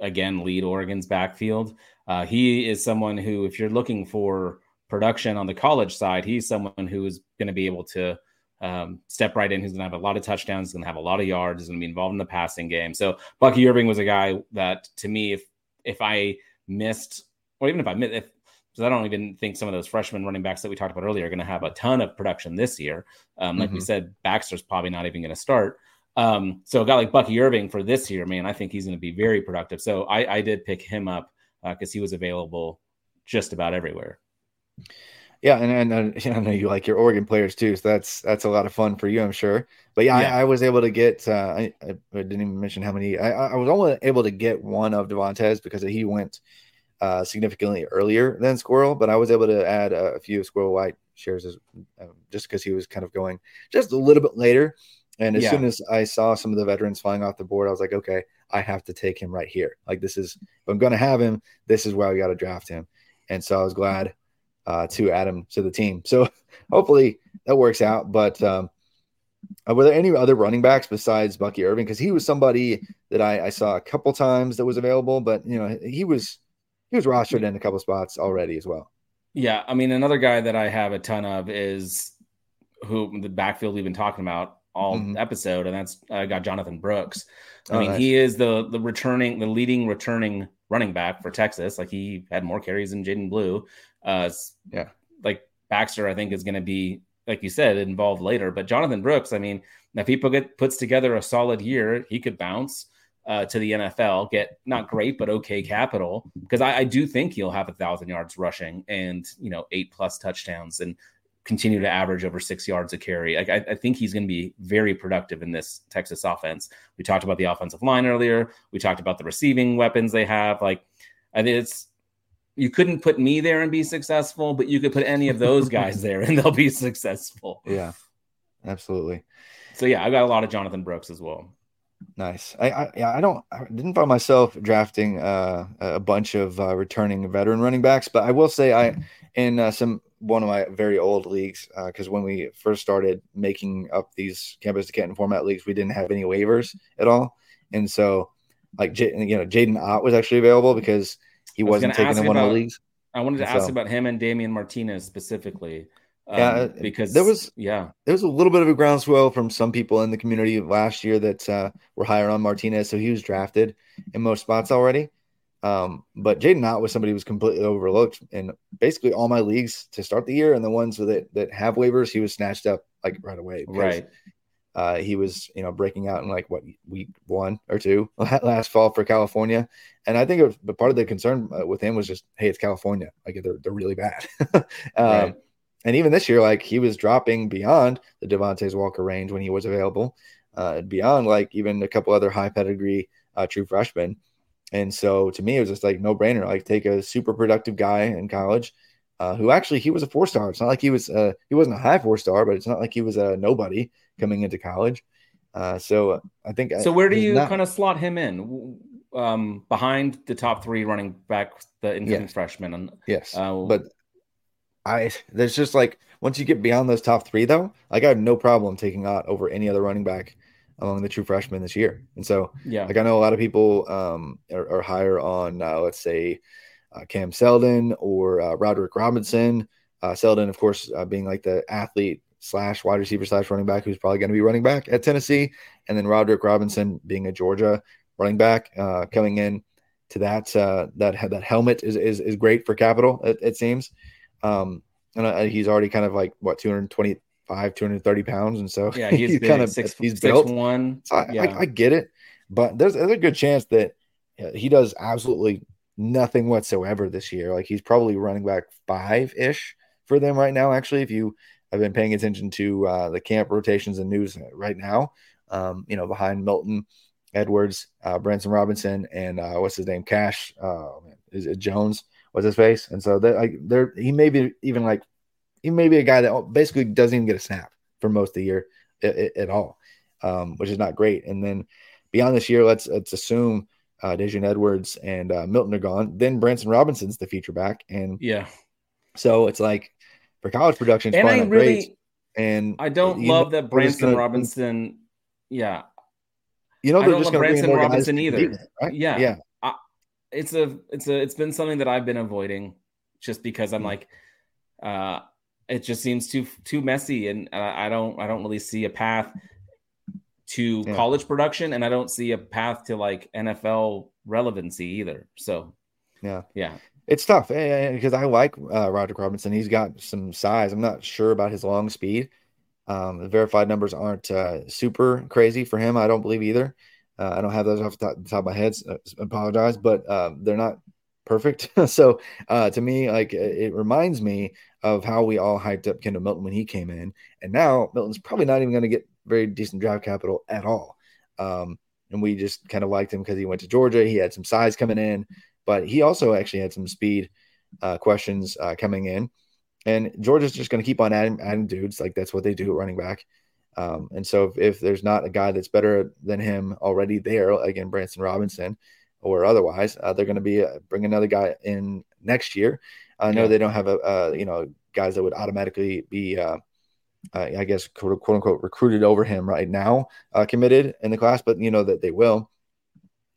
[SPEAKER 3] again lead Oregon's backfield. Uh, he is someone who, if you're looking for production on the college side, he's someone who is going to be able to um, step right in. He's going to have a lot of touchdowns, he's going to have a lot of yards, he's going to be involved in the passing game. So Bucky Irving was a guy that, to me, if if I missed, or even if I missed, if because I don't even think some of those freshman running backs that we talked about earlier are going to have a ton of production this year. Um, like mm-hmm. we said, Baxter's probably not even going to start. Um, so a guy like Bucky Irving for this year, man, I think he's going to be very productive. So I, I did pick him up because uh, he was available just about everywhere.
[SPEAKER 2] Yeah, and, and uh, I know you like your Oregon players too, so that's that's a lot of fun for you, I'm sure. But yeah, yeah. I, I, was able to get. Uh, I, I, didn't even mention how many. I, I was only able to get one of Devontez because he went uh, significantly earlier than Squirrel, but I was able to add a, a few Squirrel White shares as, um, just because he was kind of going just a little bit later. And as yeah. soon as I saw some of the veterans flying off the board, I was like, okay, I have to take him right here. Like this is if I'm going to have him, this is where I got to draft him. And so I was glad uh, to add him to the team. So hopefully that works out. But um, uh, were there any other running backs besides Bucky Irving? Because he was somebody that I, I, saw a couple times that was available, but you know he was he was rostered in a couple spots already as well.
[SPEAKER 3] Yeah, I mean, another guy that I have a ton of is who the backfield we've been talking about all mm-hmm. episode, and that's I uh, got Jonathan Brooks. I oh, mean, nice. he is the the returning, the leading returning running back for Texas. Like he had more carries than Jaydon Blue. Uh, yeah, like Baxter, I think is going to be like you said involved later. But Jonathan Brooks, I mean, if he put, puts together a solid year, he could bounce uh, to the NFL, get not great but okay capital because I, I, do think he'll have a thousand yards rushing and you know eight plus touchdowns and continue to average over six yards a carry. I, I think he's going to be very productive in this Texas offense. We talked about the offensive line earlier. We talked about the receiving weapons they have. Like I think it's you couldn't put me there and be successful, but you could put any of those guys there and they'll be successful.
[SPEAKER 2] Yeah, absolutely.
[SPEAKER 3] So yeah, I got a lot of Jonathan Brooks as well.
[SPEAKER 2] Nice. I, I yeah, I don't I didn't find myself drafting uh, a bunch of uh, returning veteran running backs, but I will say I in uh, some one of my very old leagues because uh, when we first started making up these campus to Canton format leagues, we didn't have any waivers at all, and so like J, you know Jaydn Ott was actually available because he was not taken in one
[SPEAKER 3] about,
[SPEAKER 2] of the leagues.
[SPEAKER 3] I wanted to ask about him and Damien Martinez specifically. Um,
[SPEAKER 2] yeah, because there was yeah there was a little bit of a groundswell from some people in the community last year that uh, were higher on Martinez, so he was drafted in most spots already. Um, but Jaydn Ott was somebody who was completely overlooked in basically all my leagues to start the year, and the ones that that have waivers, he was snatched up like right away.
[SPEAKER 3] Right.
[SPEAKER 2] Uh, he was, you know, breaking out in like what week one or two last fall for California, and I think it was, but part of the concern uh, with him was just, hey, it's California, like they're they're really bad. um, right and even this year, like he was dropping beyond the Devontez Walker range when he was available, uh, beyond like even a couple other high pedigree uh, true freshmen. And so to me, it was just like no brainer. Like take a super productive guy in college, uh, who actually he was a four star. It's not like he was uh, he wasn't a high four star, but it's not like he was a nobody coming into college. Uh, so I think
[SPEAKER 3] so. Where do you not, kind of slot him in? Um, behind the top three running back, the incoming yes. freshman. And,
[SPEAKER 2] yes, uh, but I there's just like once you get beyond those top three though, like I have no problem taking Ott over any other running back among the true freshmen this year. And so
[SPEAKER 3] Yeah.
[SPEAKER 2] like I know a lot of people um are, are higher on uh, let's say uh, Cam Seldon or uh, Roderick Robinson. Uh, Seldon, of course, uh, being like the athlete slash wide receiver slash running back who's probably going to be running back at Tennessee, and then Roderick Robinson being a Georgia running back uh, coming in to that uh, that that helmet is is, is great for capital. It, it seems, um, and uh, he's already kind of like what 225, 230 pounds, and so
[SPEAKER 3] Yeah, he's, big,
[SPEAKER 2] kind of
[SPEAKER 3] six,
[SPEAKER 2] he's
[SPEAKER 3] six
[SPEAKER 2] built.
[SPEAKER 3] one.
[SPEAKER 2] So I,
[SPEAKER 3] yeah.
[SPEAKER 2] I, I get it, but there's, there's a good chance that uh, he does absolutely nothing whatsoever this year. Like he's probably running back five ish for them right now. Actually, if you have been paying attention to uh, the camp rotations and news right now, um, you know, behind Milton, Edwards, uh, Branson Robinson, and uh, what's his name, Cash, uh, is it Jones? What's his face? And so they're like, they're he may be even like he may be a guy that basically doesn't even get a snap for most of the year at, all, um, which is not great. And then beyond this year, let's let's assume uh, Daijun Edwards and uh, Milton are gone. Then Branson Robinson's the feature back, and
[SPEAKER 3] yeah.
[SPEAKER 2] so it's like for college production, it's
[SPEAKER 3] And
[SPEAKER 2] probably
[SPEAKER 3] I really
[SPEAKER 2] great. And
[SPEAKER 3] I don't
[SPEAKER 2] you know,
[SPEAKER 3] love that Branson
[SPEAKER 2] gonna-
[SPEAKER 3] Robinson. Yeah.
[SPEAKER 2] You know,
[SPEAKER 3] I
[SPEAKER 2] they're
[SPEAKER 3] don't
[SPEAKER 2] just
[SPEAKER 3] love
[SPEAKER 2] going to
[SPEAKER 3] Branson Robinson either.
[SPEAKER 2] it, right?
[SPEAKER 3] Yeah.
[SPEAKER 2] yeah,
[SPEAKER 3] It's a it's a it's been something that I've been avoiding just because I'm
[SPEAKER 2] Mhm.
[SPEAKER 3] like uh it just seems too too messy and uh, I don't I don't really see a path to
[SPEAKER 2] Yeah.
[SPEAKER 3] college production and I don't see a path to like NFL relevancy either. So
[SPEAKER 2] Yeah.
[SPEAKER 3] Yeah.
[SPEAKER 2] It's tough because I like uh, Roderick Robinson. He's got some size. I'm not sure about his long speed. Um, the verified numbers aren't uh, super crazy for him. I don't believe either. Uh, I don't have those off the top, the top of my head. So I apologize, but um, they're not perfect. so uh, to me, like it, it reminds me of how we all hyped up Kendall Milton when he came in, and now Milton's probably not even going to get very decent draft capital at all. Um, and we just kind of liked him because he went to Georgia. He had some size coming in, but he also actually had some speed uh, questions uh, coming in. And Georgia's just going to keep on adding, adding dudes. Like that's what they do at running back. Um, and so if, if there's not a guy that's better than him already there, again, Branson Robinson or otherwise, uh, they're going to be uh, bring another guy in next year. I know
[SPEAKER 3] Yeah.
[SPEAKER 2] they don't have a, uh, you know, guys that would automatically be, uh, uh, I guess, quote, quote unquote, recruited over him right now, uh, committed in the class, but you know that they will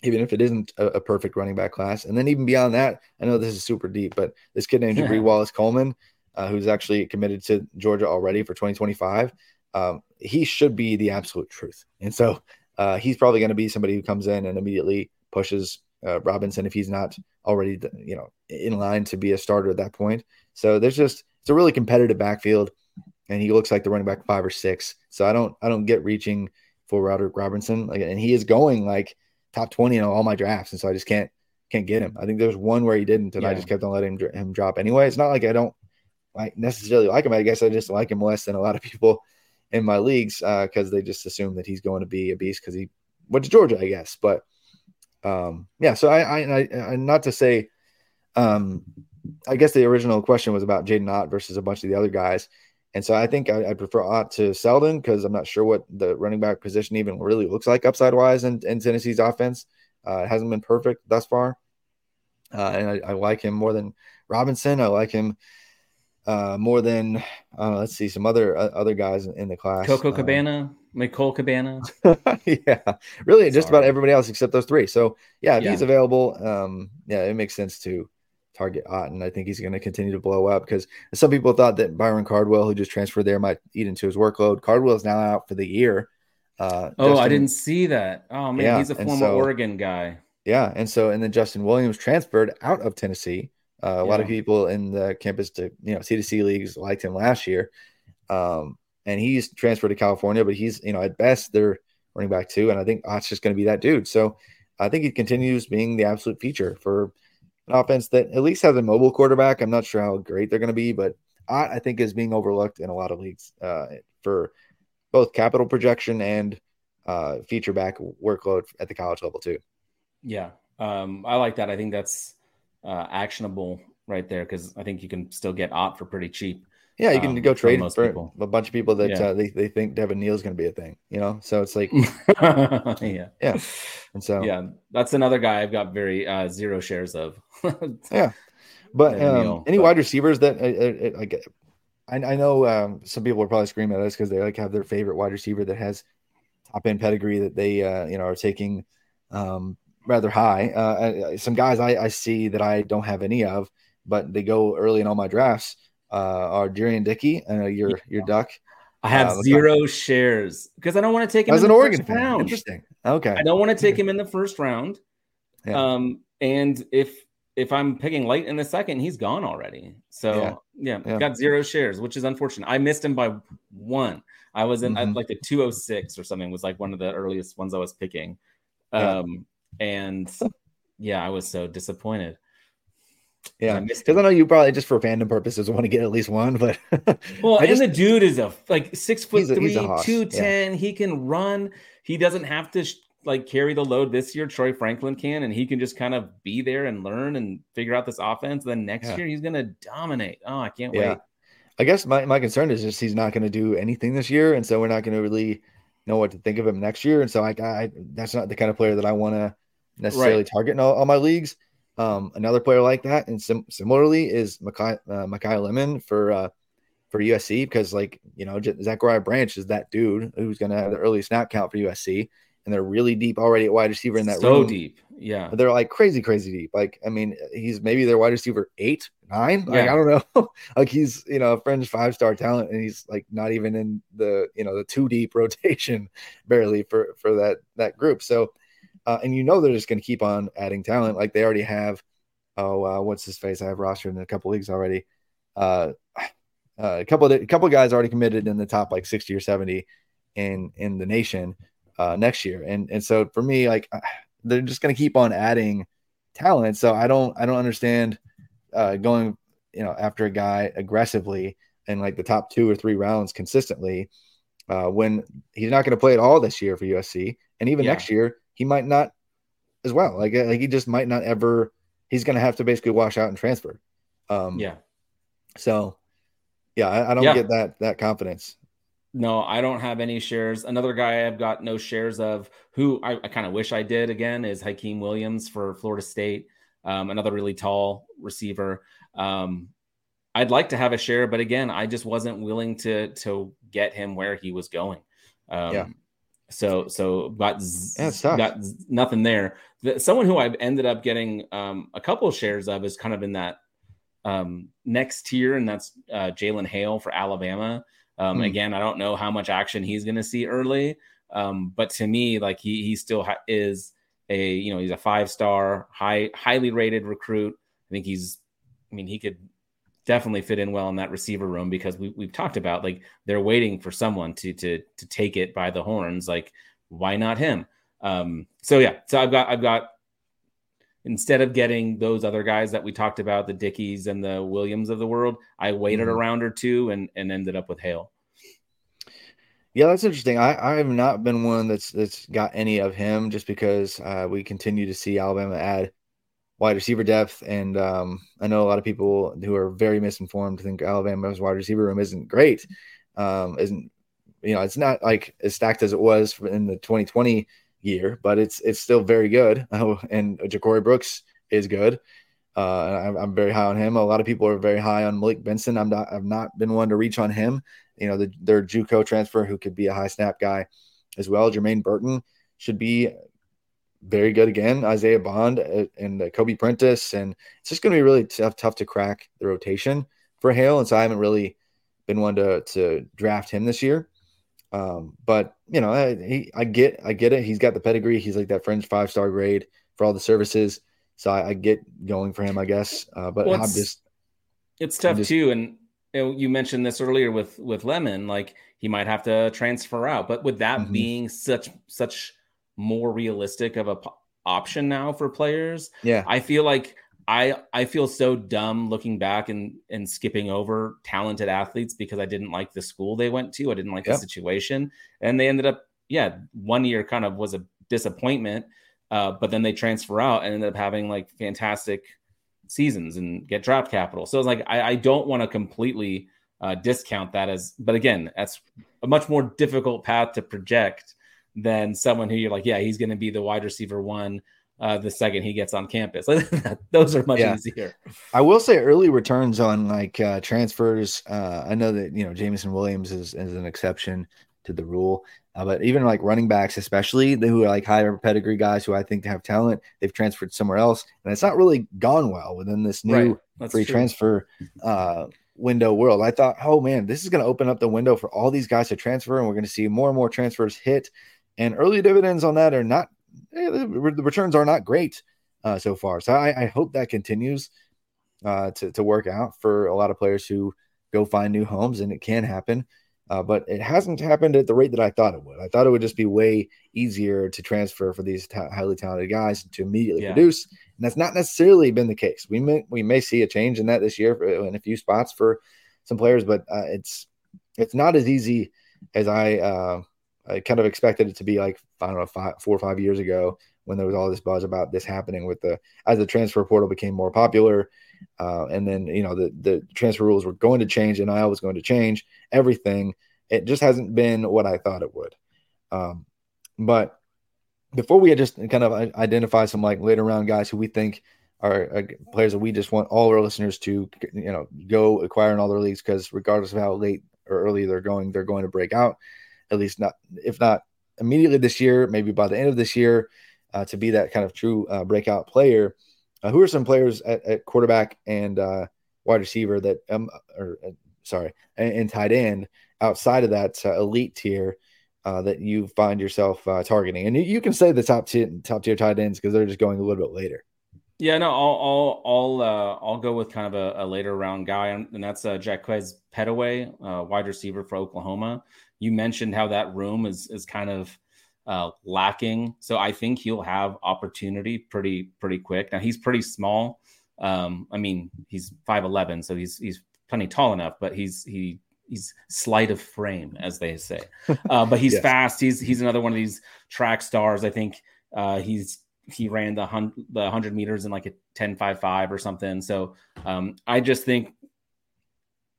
[SPEAKER 2] even if it isn't a, a perfect running back class. And then even beyond that, I know this is super deep, but this kid named Jabri Wallace Coleman, uh, who's actually committed to Georgia already for 2025, um, he should be the absolute truth. And so uh, he's probably going to be somebody who comes in and immediately pushes uh, Robinson if he's not already, you know, in line to be a starter at that point. So there's just it's a really competitive backfield, and he looks like the running back five or six. So I don't I don't get reaching for Roderick Robinson, like, and he is going like top 20 in all my drafts. And so I just can't, can't get him. I think there's one where he didn't, and I just kept on letting him, him drop anyway. It's not like I don't like necessarily like him. I guess I just like him less than a lot of people in my leagues because they just assume that he's going to be a beast because he went to Georgia, I guess. But um, yeah, so I, I, I, I, not to say, um, I guess the original question was about Jaydn Ott versus a bunch of the other guys. And so I think I, I prefer Ott to Seldon because I'm not sure what the running back position even really looks like upside wise in, in Tennessee's offense. Uh, it hasn't been perfect thus far. Uh, and I, I like him more than Robinson. I like him uh, more than uh, let's see some other uh, other guys in, in the class.
[SPEAKER 3] Coco
[SPEAKER 2] Um,
[SPEAKER 3] Cabana, Nicole Cabana.
[SPEAKER 2] yeah, really, just about everybody else except those three. So yeah, if
[SPEAKER 3] Yeah.
[SPEAKER 2] he's available, um, yeah, it makes sense to target Otten. I think he's going to continue to blow up because some people thought that Byron Cardwell, who just transferred there, might eat into his workload. Cardwell is now out for the year. Uh,
[SPEAKER 3] Oh, I didn't see that. Oh man,
[SPEAKER 2] Yeah,
[SPEAKER 3] he's a former
[SPEAKER 2] so-
[SPEAKER 3] Oregon guy.
[SPEAKER 2] Yeah, and so and then Justin Williams transferred out of Tennessee. Uh, a lot of people in the campus to you know C2C leagues liked him last year, um, and he's transferred to California. But he's you know at best they're running back two, and I think Ott's just going to be that dude. So I think he continues being the absolute feature for an offense that at least has a mobile quarterback. I'm not sure how great they're going to be, but Ott I think is being overlooked in a lot of leagues uh, for both capital projection and uh, feature back workload at the college level too.
[SPEAKER 3] Yeah, um, I like that. I think that's uh, actionable right there because I think you can still get Ott for pretty cheap.
[SPEAKER 2] Yeah, you can
[SPEAKER 3] um,
[SPEAKER 2] go
[SPEAKER 3] for
[SPEAKER 2] trade
[SPEAKER 3] most
[SPEAKER 2] for
[SPEAKER 3] people.
[SPEAKER 2] a bunch of people that
[SPEAKER 3] Yeah.
[SPEAKER 2] uh, they, they think Devin Neal's going to be a thing, you know? So it's like,
[SPEAKER 3] yeah,
[SPEAKER 2] Yeah. and so,
[SPEAKER 3] yeah. That's another guy I've got very uh, zero shares of.
[SPEAKER 2] yeah. But um,
[SPEAKER 3] Neal,
[SPEAKER 2] any
[SPEAKER 3] but-
[SPEAKER 2] wide receivers that uh, uh, uh, like, I, I know um, some people are probably screaming at us because they like have their favorite wide receiver that has top end pedigree that they uh, you know are taking um, rather high. Uh, uh, some guys I, I see that I don't have any of, but they go early in all my drafts. Uh, are Jurrion Dickey, uh, your your duck
[SPEAKER 3] I have
[SPEAKER 2] Uh,
[SPEAKER 3] zero shares because I don't want to take him
[SPEAKER 2] as
[SPEAKER 3] in
[SPEAKER 2] an
[SPEAKER 3] the
[SPEAKER 2] Oregon
[SPEAKER 3] first
[SPEAKER 2] fan.
[SPEAKER 3] round.
[SPEAKER 2] Interesting. Okay.
[SPEAKER 3] I don't want to take him in the first round.
[SPEAKER 2] Yeah.
[SPEAKER 3] Um, and if if I'm picking late in the second, he's gone already. So yeah,
[SPEAKER 2] Yeah.
[SPEAKER 3] got zero shares, which is unfortunate. I missed him by one. I was in I-
[SPEAKER 2] Mhm.
[SPEAKER 3] like the 206 or something was like one of the earliest ones I was picking.
[SPEAKER 2] Yeah.
[SPEAKER 3] Um, and yeah, I was so disappointed.
[SPEAKER 2] Yeah, because I
[SPEAKER 3] him.
[SPEAKER 2] know you probably just for fandom purposes want to get at least one, but
[SPEAKER 3] Well,
[SPEAKER 2] I
[SPEAKER 3] and
[SPEAKER 2] just-
[SPEAKER 3] the dude is a like six foot
[SPEAKER 2] He's a-
[SPEAKER 3] three,
[SPEAKER 2] he's a hoss,
[SPEAKER 3] two ten. He can run. He doesn't have to sh- like carry the load this year. Troy Franklin can, and he can just kind of be there and learn and figure out this offense. Then next
[SPEAKER 2] Yeah.
[SPEAKER 3] year he's gonna dominate. Oh, I can't
[SPEAKER 2] yeah,
[SPEAKER 3] wait.
[SPEAKER 2] I guess my, my concern is just he's not going to do anything this year, and so we're not going to really know what to think of him next year. And so I, I that's not the kind of player that I want to necessarily
[SPEAKER 3] Right.
[SPEAKER 2] target in all, all my leagues. Um, another player like that, and sim- similarly, is Makai uh, Makai Lemon for uh, for USC because like you know J- Zachariah Branch is that dude who's going to have the early snap count for USC, and they're really deep already at wide receiver in that
[SPEAKER 3] so
[SPEAKER 2] room.
[SPEAKER 3] deep. Yeah.
[SPEAKER 2] They're like crazy, crazy deep. Like, I mean, he's maybe their wide receiver eight, nine. Like,
[SPEAKER 3] Yeah.
[SPEAKER 2] I don't know. like, he's you know a fringe five star talent, and he's like not even in the you know the two deep rotation, barely for for that that group. So, uh, and you know they're just going to keep on adding talent. Like they already have. Oh, uh, what's his face? I have rostered in a couple leagues already. Uh, uh, a couple of a couple of guys already committed in the top like sixty or seventy in in the nation uh, next year, and and so for me, like they're just going to keep on adding talent. So I don't I don't understand uh, going you know after a guy aggressively in like the top two or three rounds consistently uh, when he's not going to play at all this year for USC, and even
[SPEAKER 3] Yeah.
[SPEAKER 2] next year he might not as well. Like like he just might not ever. He's going to have to basically wash out and transfer. Um,
[SPEAKER 3] Yeah.
[SPEAKER 2] So yeah, I, I don't
[SPEAKER 3] Yeah.
[SPEAKER 2] get that that confidence.
[SPEAKER 3] No, I don't have any shares. Another guy I've got no shares of, who I, I kind of wish I did again, is Hykeem Williams for Florida State. Um, another really tall receiver. Um, I'd like to have a share, but again, I just wasn't willing to to get him where he was going. Um,
[SPEAKER 2] Yeah.
[SPEAKER 3] So so got z-
[SPEAKER 2] Yeah,
[SPEAKER 3] got z- nothing there. The, someone who I've ended up getting um, a couple of shares of is kind of in that um, next tier, and that's uh, Jalen Hale for Alabama. Um,
[SPEAKER 2] Hmm.
[SPEAKER 3] Again, I don't know how much action he's going to see early, um, but to me, like he he still ha- is a you know he's a five star, high highly rated recruit. I think he's, I mean, he could definitely fit in well in that receiver room because we we've talked about like they're waiting for someone to to to take it by the horns. Like why not him? Um, so yeah, so I've got I've got instead of getting those other guys that we talked about, the Dickies and the Williams of the world, I waited
[SPEAKER 2] Mhm.
[SPEAKER 3] a round or two and and ended up with Hale.
[SPEAKER 2] Yeah, that's interesting. I, I have not been one that's that's got any of him just because uh, we continue to see Alabama add wide receiver depth, and um, I know a lot of people who are very misinformed think Alabama's wide receiver room isn't great. Um, isn't you know it's not like as stacked as it was in the 2020 year, but it's it's still very good. Oh, and Ja'Corey Brooks is good. Uh, I'm, I'm very high on him. A lot of people are very high on Malik Benson. I'm not. I've not been one to reach on him you know, the, their JUCO transfer who could be a high snap guy as well. Jermaine Burton should be very good again. Isaiah Bond uh, and uh, Kobe Prentice, and it's just going to be really tough, tough to crack the rotation for Hale. And so I haven't really been one to to draft him this year. Um, but you know, I, he, I get, I get it. He's got the pedigree. He's like that French five star grade for all the services. So I, I get going for him, I guess. Uh, but
[SPEAKER 3] Well,
[SPEAKER 2] I'm
[SPEAKER 3] it's-
[SPEAKER 2] just
[SPEAKER 3] It's tough
[SPEAKER 2] just-
[SPEAKER 3] too, and you, mentioned this earlier with with Lemon, like he might have to transfer out. But with that
[SPEAKER 2] Mhm.
[SPEAKER 3] being such such more realistic of a p- option now for players,
[SPEAKER 2] yeah,
[SPEAKER 3] I feel like I I feel so dumb looking back and and skipping over talented athletes because I didn't like the school they went to. I didn't like
[SPEAKER 2] Yep.
[SPEAKER 3] the situation, and they ended up yeah one year kind of was a disappointment, uh, but then they transfer out and ended up having like fantastic seasons and get draft capital. So it's like I, I don't want to completely uh, discount that as, but again, that's a much more difficult path to project than someone who you're like, yeah, he's going to be the wide receiver one uh, the second he gets on campus. Those are much
[SPEAKER 2] Yeah.
[SPEAKER 3] easier.
[SPEAKER 2] I will say early returns on like uh, transfers. Uh, I know that you know Jameson Williams is, is an exception to the rule, uh, but even like running backs, especially the, who are like higher pedigree guys who I think have talent, they've transferred somewhere else, and it's not really gone well within this new
[SPEAKER 3] Right.
[SPEAKER 2] Free
[SPEAKER 3] true.
[SPEAKER 2] transfer uh, window world. I thought, oh man, this is going to open up the window for all these guys to transfer, and we're going to see more and more transfers hit. And early dividends on that are not, eh, the returns are not great uh, so far. So I, I hope that continues uh, to, to work out for a lot of players who go find new homes, and it can happen. Uh, but it hasn't happened at the rate that I thought it would. I thought it would just be way easier to transfer for these ta- highly talented guys to immediately
[SPEAKER 3] Yeah.
[SPEAKER 2] produce, and that's not necessarily been the case. We may we may see a change in that this year for, in a few spots for some players, but uh, it's it's not as easy as I uh, I kind of expected it to be. Like I don't know, five, four or five years ago when there was all this buzz about this happening with the as the transfer portal became more popular. Uh, and then you know the the transfer rules were going to change, and I was going to change everything. It just hasn't been what I thought it would. Um, but before we just kind of i- identify some like later round guys who we think are uh, players that we just want all our listeners to you know go acquire in all their leagues because regardless of how late or early they're going, they're going to break out. At least not if not immediately this year, maybe by the end of this year, uh, to be that kind of true uh, breakout player. Uh, who are some players at, at quarterback and uh, wide receiver that um or uh, sorry and, and tight end outside of that uh, elite tier uh, that you find yourself targeting? And you, you can say the top tier top tier tight ends because they're just going a little bit later.
[SPEAKER 3] Yeah, no, I'll I'll I'll uh, I'll go with kind of a, a later round guy, and that's uh, Jaquaize Pettaway, uh, wide receiver for Oklahoma. You mentioned how that room is is kind of uh, lacking, so I think he'll have opportunity pretty pretty quick. Now he's pretty small. Um, I mean, he's five eleven, so he's he's plenty tall enough, but he's he he's slight of frame, as they say. Uh, but he's
[SPEAKER 2] Yes.
[SPEAKER 3] fast. He's he's another one of these track stars. I think uh, he's he ran the hun- the 100 meters in like a 10.55 or something. So um, I just think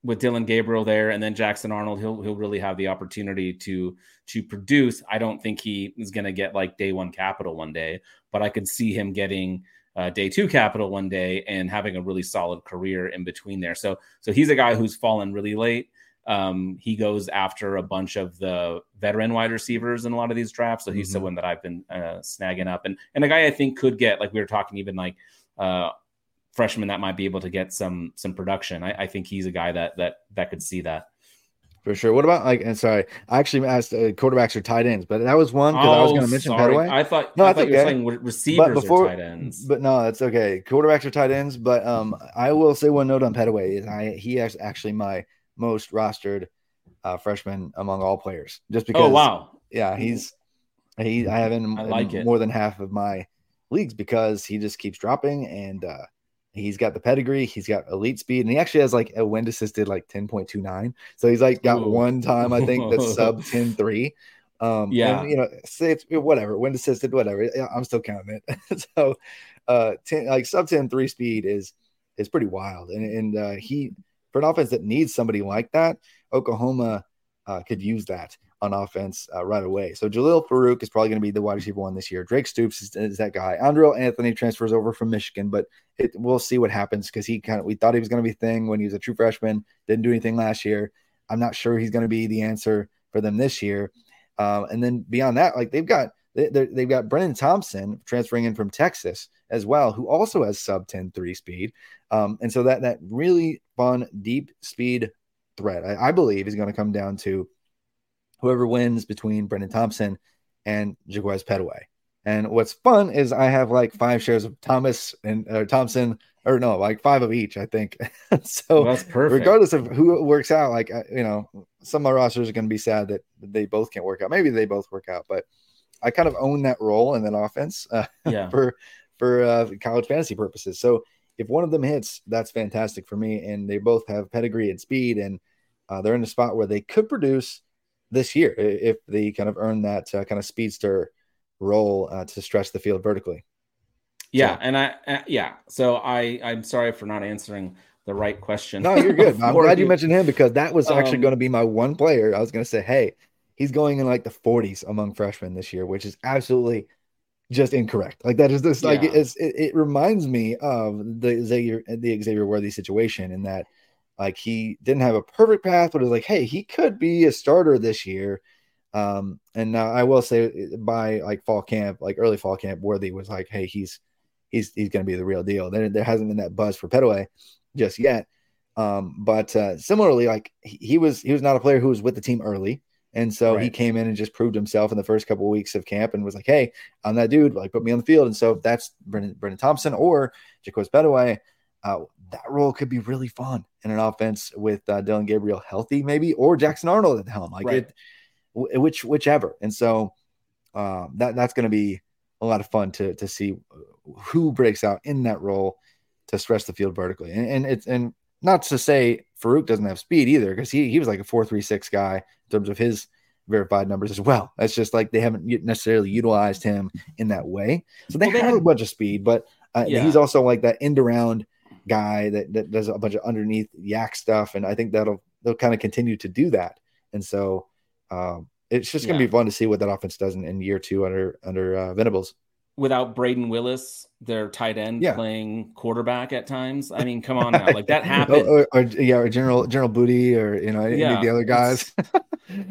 [SPEAKER 3] with Dillon Gabriel there and then Jackson Arnold, he'll he'll really have the opportunity to to produce. I don't think he is going to get like day one capital one day, but I could see him getting uh, day two capital one day and having a really solid career in between there. So so he's a guy who's fallen really late. Um, he goes after a bunch of the veteran wide receivers in a lot of these drafts. So he's
[SPEAKER 2] Mhm.
[SPEAKER 3] someone that I've been uh, snagging up, and and a guy I think could get like we were talking even like uh, freshman that might be able to get some some production. I, I think he's a guy that that that could see that.
[SPEAKER 2] For sure. What about like? And sorry, I actually asked uh, quarterbacks or tight ends, but that was one because I was going to mention
[SPEAKER 3] Oh, sorry.
[SPEAKER 2] Pettaway.
[SPEAKER 3] I thought
[SPEAKER 2] No,
[SPEAKER 3] I
[SPEAKER 2] that's
[SPEAKER 3] thought you were
[SPEAKER 2] okay.
[SPEAKER 3] saying re- receivers or tight ends.
[SPEAKER 2] But no, that's okay. Quarterbacks are tight ends, but um, I will say one note on Pettaway is I he is actually my most rostered uh, freshman among all players. Just because,
[SPEAKER 3] oh wow,
[SPEAKER 2] yeah, he's he I have him
[SPEAKER 3] I
[SPEAKER 2] in
[SPEAKER 3] like it.
[SPEAKER 2] more than half of my leagues because he just keeps dropping and uh, he's got the pedigree, he's got elite speed, and he actually has like a wind assisted like ten point two nine. So he's like got
[SPEAKER 3] Ooh.
[SPEAKER 2] one time I think that's sub 10-3. Um,
[SPEAKER 3] Yeah.
[SPEAKER 2] and, you know, say it's whatever, wind assisted, whatever. I'm still counting it. so, uh, 10, like sub 10 3 speed is is pretty wild. And, and uh, he, for an offense that needs somebody like that, Oklahoma uh, could use that on offense uh, right away. So, Jalil Farooq is probably going to be the wide receiver one this year. Drake Stoops is, is that guy. Andrel Anthony transfers over from Michigan, but it, we'll see what happens because he kind of, we thought he was going to be thing when he was a true freshman, didn't do anything last year. I'm not sure he's going to be the answer for them this year. Um, and then beyond that, like they've got they, they've got Brenen Thompson transferring in from Texas as well, who also has sub 10 3 speed. Um, and so that that really fun deep speed threat, I, I believe, is going to come down to whoever wins between Brendan Thompson and Jaquaize Pettaway. And what's fun is I have like five shares of Thomas and Thompson, or no, like five of each, I think. so
[SPEAKER 3] Well, that's perfect.
[SPEAKER 2] regardless of who works out, like you know, some of my rosters are going to be sad that they both can't work out. Maybe they both work out, but I kind of own that role in that offense uh,
[SPEAKER 3] yeah,
[SPEAKER 2] for for uh, college fantasy purposes. So if one of them hits, that's fantastic for me. And they both have pedigree and speed, and uh, they're in a spot where they could produce this year if they kind of earn that uh, kind of speedster role uh, to stretch the field vertically.
[SPEAKER 3] yeah,
[SPEAKER 2] So-
[SPEAKER 3] and I uh, yeah. So I I'm sorry for not answering the right question.
[SPEAKER 2] No, you're good. I'm glad you mentioned him because that was actually
[SPEAKER 3] Um,
[SPEAKER 2] going to be my one player. I was going to say, hey, he's going in like the 40s among freshmen this year, which is absolutely just incorrect. Like that is this like
[SPEAKER 3] Yeah.
[SPEAKER 2] it's, it, it reminds me of the Xavier the Xavier Worthy situation in that like he didn't have a perfect path, but it was like, hey, he could be a starter this year. Um, and now I will say by like fall camp, like early fall camp, Worthy was like, hey, he's he's he's gonna be the real deal. There, there hasn't been that buzz for Pettaway just yet. Um, but uh, similarly, like he, he was he was not a player who was with the team early. And so he came in and just proved himself in the first couple of weeks of camp and was like, Hey, I'm that dude, like put me on the field. And so that's Brendan, Brendan Thompson or Jacob Bedaway. Uh, that role could be really fun in an offense with uh, Dillon Gabriel healthy, maybe, or Jackson Arnold at the helm, like
[SPEAKER 3] Right.
[SPEAKER 2] it, wh- which, whichever. And so um, that that's going to be a lot of fun to to see who breaks out in that role to stretch the field vertically. And, and it's and not to say Farooq doesn't have speed either, because he he was like a four three six guy in terms of his verified numbers as well. That's just like they haven't necessarily utilized him in that way. So they
[SPEAKER 3] Well, they
[SPEAKER 2] have
[SPEAKER 3] had-
[SPEAKER 2] a bunch of speed, but uh,
[SPEAKER 3] Yeah.
[SPEAKER 2] he's also like that end around guy that, that does a bunch of underneath yak stuff, and I think that'll they'll kind of continue to do that. And so um, it's just going to
[SPEAKER 3] Yeah.
[SPEAKER 2] be fun to see what that offense does in, in year two under under uh, Venables.
[SPEAKER 3] Without Brayden Willis, their tight end
[SPEAKER 2] Yeah.
[SPEAKER 3] playing quarterback at times. I mean, come on now, like that happened.
[SPEAKER 2] Or, or, or- yeah, or General General Booty, or you know, any
[SPEAKER 3] Yeah,
[SPEAKER 2] of the other guys.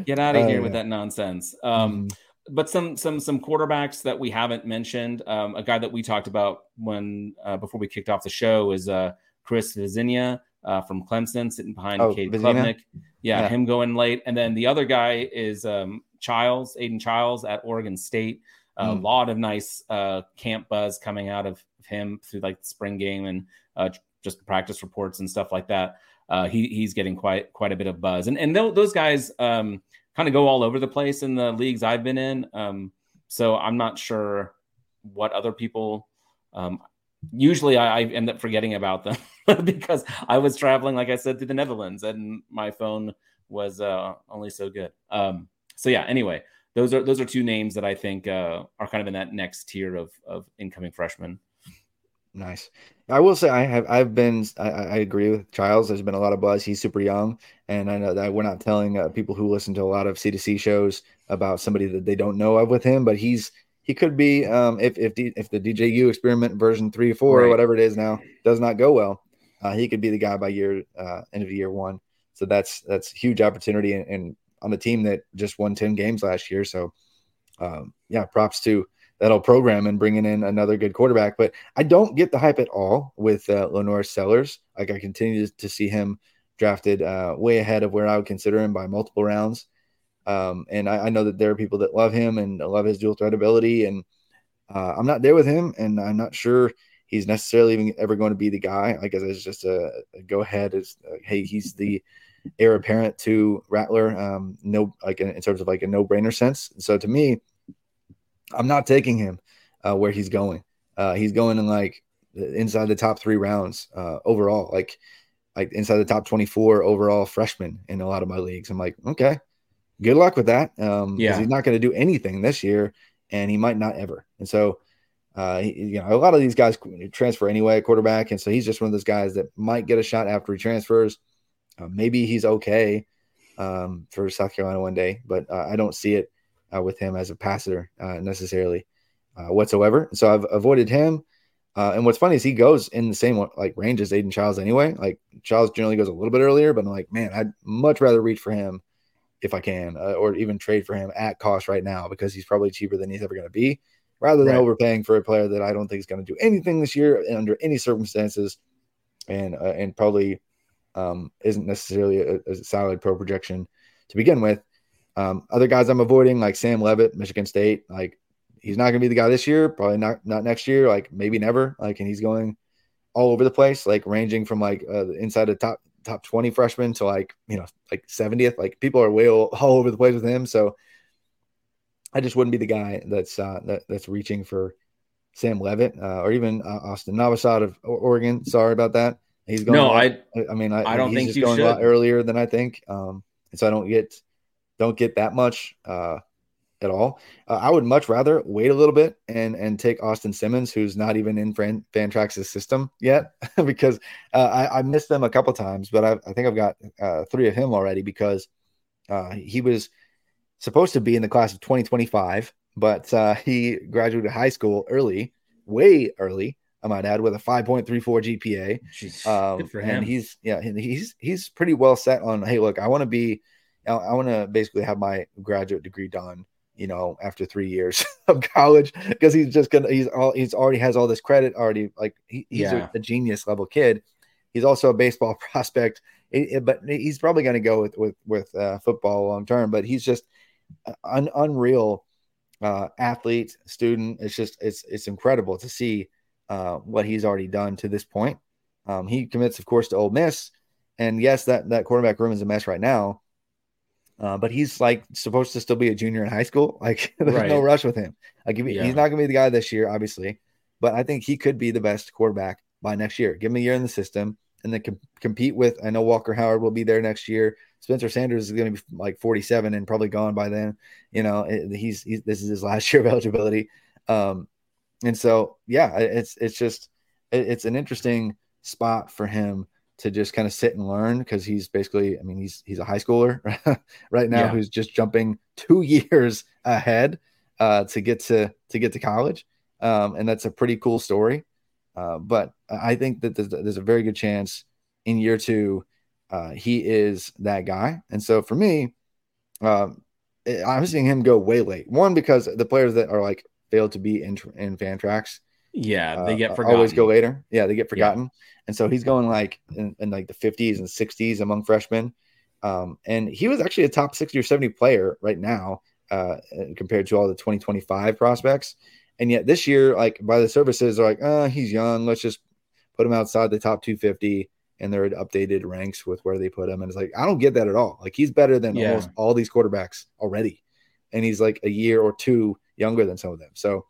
[SPEAKER 3] Get out of
[SPEAKER 2] Oh,
[SPEAKER 3] here with
[SPEAKER 2] yeah.
[SPEAKER 3] that nonsense. Um,
[SPEAKER 2] Mhm.
[SPEAKER 3] But some some some quarterbacks that we haven't mentioned. Um, a guy that we talked about when uh, before we kicked off the show is uh, Chris Vizzina uh, from Clemson, sitting behind
[SPEAKER 2] Oh, Vizzina?
[SPEAKER 3] Klubnik. Yeah,
[SPEAKER 2] Yeah.
[SPEAKER 3] him going late, and then the other guy is um, Chiles, Aidan Chiles at Oregon State. A
[SPEAKER 2] Mm.
[SPEAKER 3] lot of nice uh, camp buzz coming out of him through like the spring game and uh, just practice reports and stuff like that. Uh, he he's getting quite quite a bit of buzz, and and those guys um, kind of go all over the place in the leagues I've been in. Um, so I'm not sure what other people. Um, usually I, I end up forgetting about them because I was traveling, like I said, to the Netherlands, and my phone was uh, only so good. Um, so yeah. Anyway, those are those are two names that I think uh, are kind of in that next tier of of incoming freshmen.
[SPEAKER 2] Nice. I will say I have I've been I, I agree with Chiles. There's been a lot of buzz. He's super young, and I know that we're not telling uh, people who listen to a lot of C2C shows about somebody that they don't know of with him, but he's he could be um, if if D, if the DJU experiment version three or four or whatever it is now does not go well, uh, he could be the guy by year uh, end of year one. So that's that's huge opportunity and, and on a team that just won ten games last year. So um, yeah, props to that whole program and bringing in another good quarterback. But I don't get the hype at all with uh, LaNorris Sellers. Like I continue to see him drafted uh, way ahead of where I would consider him by multiple rounds. Um, and I, I know that there are people that love him and love his dual threat ability. And uh, I'm not there with him, and I'm not sure he's necessarily even ever going to be the guy. I guess it's just a, a go ahead. Is uh, hey, he's the heir apparent to Rattler. Um, no, like in, in terms of like a no brainer sense. So to me, I'm not taking him uh, where he's going. Uh, he's going in like inside the top three rounds uh, overall, like like inside the top 24 overall freshman in a lot of my leagues. I'm like, okay, good luck with that. Um,
[SPEAKER 3] Yeah.
[SPEAKER 2] he's not going to do anything this year, and he might not ever. And so, uh, he- you know, a lot of these guys transfer anyway, quarterback, and so he's just one of those guys that might get a shot after he transfers. Uh, maybe he's okay um, for South Carolina one day, but uh, I don't see it uh, with him as a passer uh, necessarily uh, whatsoever. So I've avoided him. Uh, and what's funny is he goes in the same like range as Aidan Chiles anyway. Like Chiles generally goes a little bit earlier, but I'm like, man, I'd much rather reach for him if I can, uh, or even trade for him at cost right now because he's probably cheaper than he's ever going to be, rather than
[SPEAKER 3] Right.
[SPEAKER 2] overpaying for a player that I don't think is going to do anything this year under any circumstances, and uh, and probably um, isn't necessarily a, a solid pro projection to begin with. Um, other guys I'm avoiding, like Sam Leavitt, Michigan State, like he's not going to be the guy this year, probably not not next year, like maybe never. Like, and he's going all over the place, like ranging from like uh, inside the top top 20 freshmen to like you know like 70th. Like people are way all, all over the place with him, so I just wouldn't be the guy that's uh, that, that's reaching for Sam Leavitt uh, or even uh, Austin Navas out of Oregon. Sorry about that. He's going.
[SPEAKER 3] No, I
[SPEAKER 2] I mean, I,
[SPEAKER 3] I don't
[SPEAKER 2] he's
[SPEAKER 3] think you
[SPEAKER 2] going a lot
[SPEAKER 3] should.
[SPEAKER 2] earlier than I think, um, and so I don't get don't get that much uh, at all. Uh, I would much rather wait a little bit and and take Austin Simmons, who's not even in Fran, Fantrax's system yet, because uh, I, I missed them a couple times, but I, I think I've got uh, three of him already because uh, he was supposed to be in the class of 2025, but uh, he graduated high school early, way early. I might add, with a 5.34 GPA.
[SPEAKER 3] Jeez,
[SPEAKER 2] Um,
[SPEAKER 3] good for
[SPEAKER 2] and he's yeah, he's he's pretty well set on. Hey, look, I want to be, I, I want to basically have my graduate degree done. You know, after three years of college, because he's just gonna he's all he's already has all this credit already. Like he, he's
[SPEAKER 3] Yeah.
[SPEAKER 2] a, a genius level kid. He's also a baseball prospect, It- it- but he's probably going to go with with with uh, football long term. But he's just an unreal uh, athlete, student. It's just it's it's incredible to see uh, what he's already done to this point. Um, he commits, of course, to Ole Miss, and yes, that that quarterback room is a mess right now. Uh, but he's like supposed to still be a junior in high school. Like there's no rush with him. Like if
[SPEAKER 3] Yeah.
[SPEAKER 2] he's not going to be the guy this year, obviously, but I think he could be the best quarterback by next year. Give him a year in the system and then com- compete with. I know Walker Howard will be there next year. Spencer Sanders is going to be like 47 and probably gone by then. You know, it- he's, he's this is his last year of eligibility. Um, and so yeah, it's it's just it- it's an interesting spot for him to just kind of sit and learn because he's basically, I mean, he's he's a high schooler right now
[SPEAKER 3] Yeah.
[SPEAKER 2] who's just jumping two years ahead uh, to get to to get to college, um, and that's a pretty cool story. Uh, but I think that there's, there's a very good chance in year two uh, he is that guy, and so for me, um, I'm seeing him go way late. One because the players that are like failed to be in in Fantrax
[SPEAKER 3] yeah,
[SPEAKER 2] uh,
[SPEAKER 3] they get
[SPEAKER 2] uh,
[SPEAKER 3] forgotten.
[SPEAKER 2] always go later. Yeah, they get forgotten. And so he's going like in, in like the 50s and 60s among freshmen. Um, and he was actually a top 60 or 70 player right now uh, compared to all the 2025 prospects. And yet this year, like by the services, are like, oh, he's young. Let's just put him outside the top 250 and their updated ranks with where they put him. And it's like, I don't get that at all. Like he's better than
[SPEAKER 3] Yeah.
[SPEAKER 2] almost all these quarterbacks already. And he's like a year or two younger than some of them. So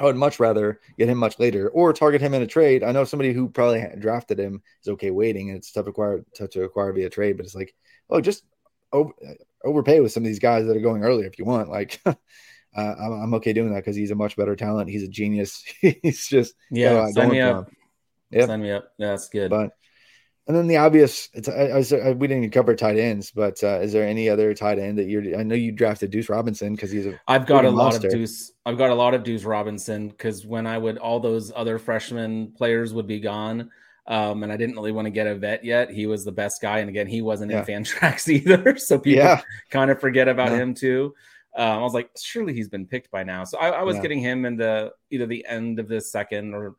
[SPEAKER 2] I would much rather get him much later or target him in a trade. I know somebody who probably drafted him is okay waiting and it's tough to acquire tough to acquire via trade, but it's like, oh, just over, overpay with some of these guys that are going earlier if you want. Like, uh, I'm, I'm okay doing that because he's a much better talent. He's a genius. he's just
[SPEAKER 3] Yeah,
[SPEAKER 2] a lot
[SPEAKER 3] sign me up.
[SPEAKER 2] Yep.
[SPEAKER 3] Sign me up. That's good.
[SPEAKER 2] But and then the obvious, it's I, I, was- I- we didn't even cover tight ends, but uh, is there any other tight end that you're? I know you drafted Deuce Robinson because he's a
[SPEAKER 3] I've got a lot
[SPEAKER 2] monster.
[SPEAKER 3] of Deuce. I've got a lot of Deuce Robinson because when I would all those other freshman players would be gone, um, and I didn't really want to get a vet yet. He was the best guy, and again, he wasn't
[SPEAKER 2] Yeah.
[SPEAKER 3] in fan tracks either, so people
[SPEAKER 2] yeah,
[SPEAKER 3] kind of forget about
[SPEAKER 2] Yeah.
[SPEAKER 3] him too. Um, I was like, surely he's been picked by now. So I, I was
[SPEAKER 2] Yeah.
[SPEAKER 3] getting him in the either the end of the second or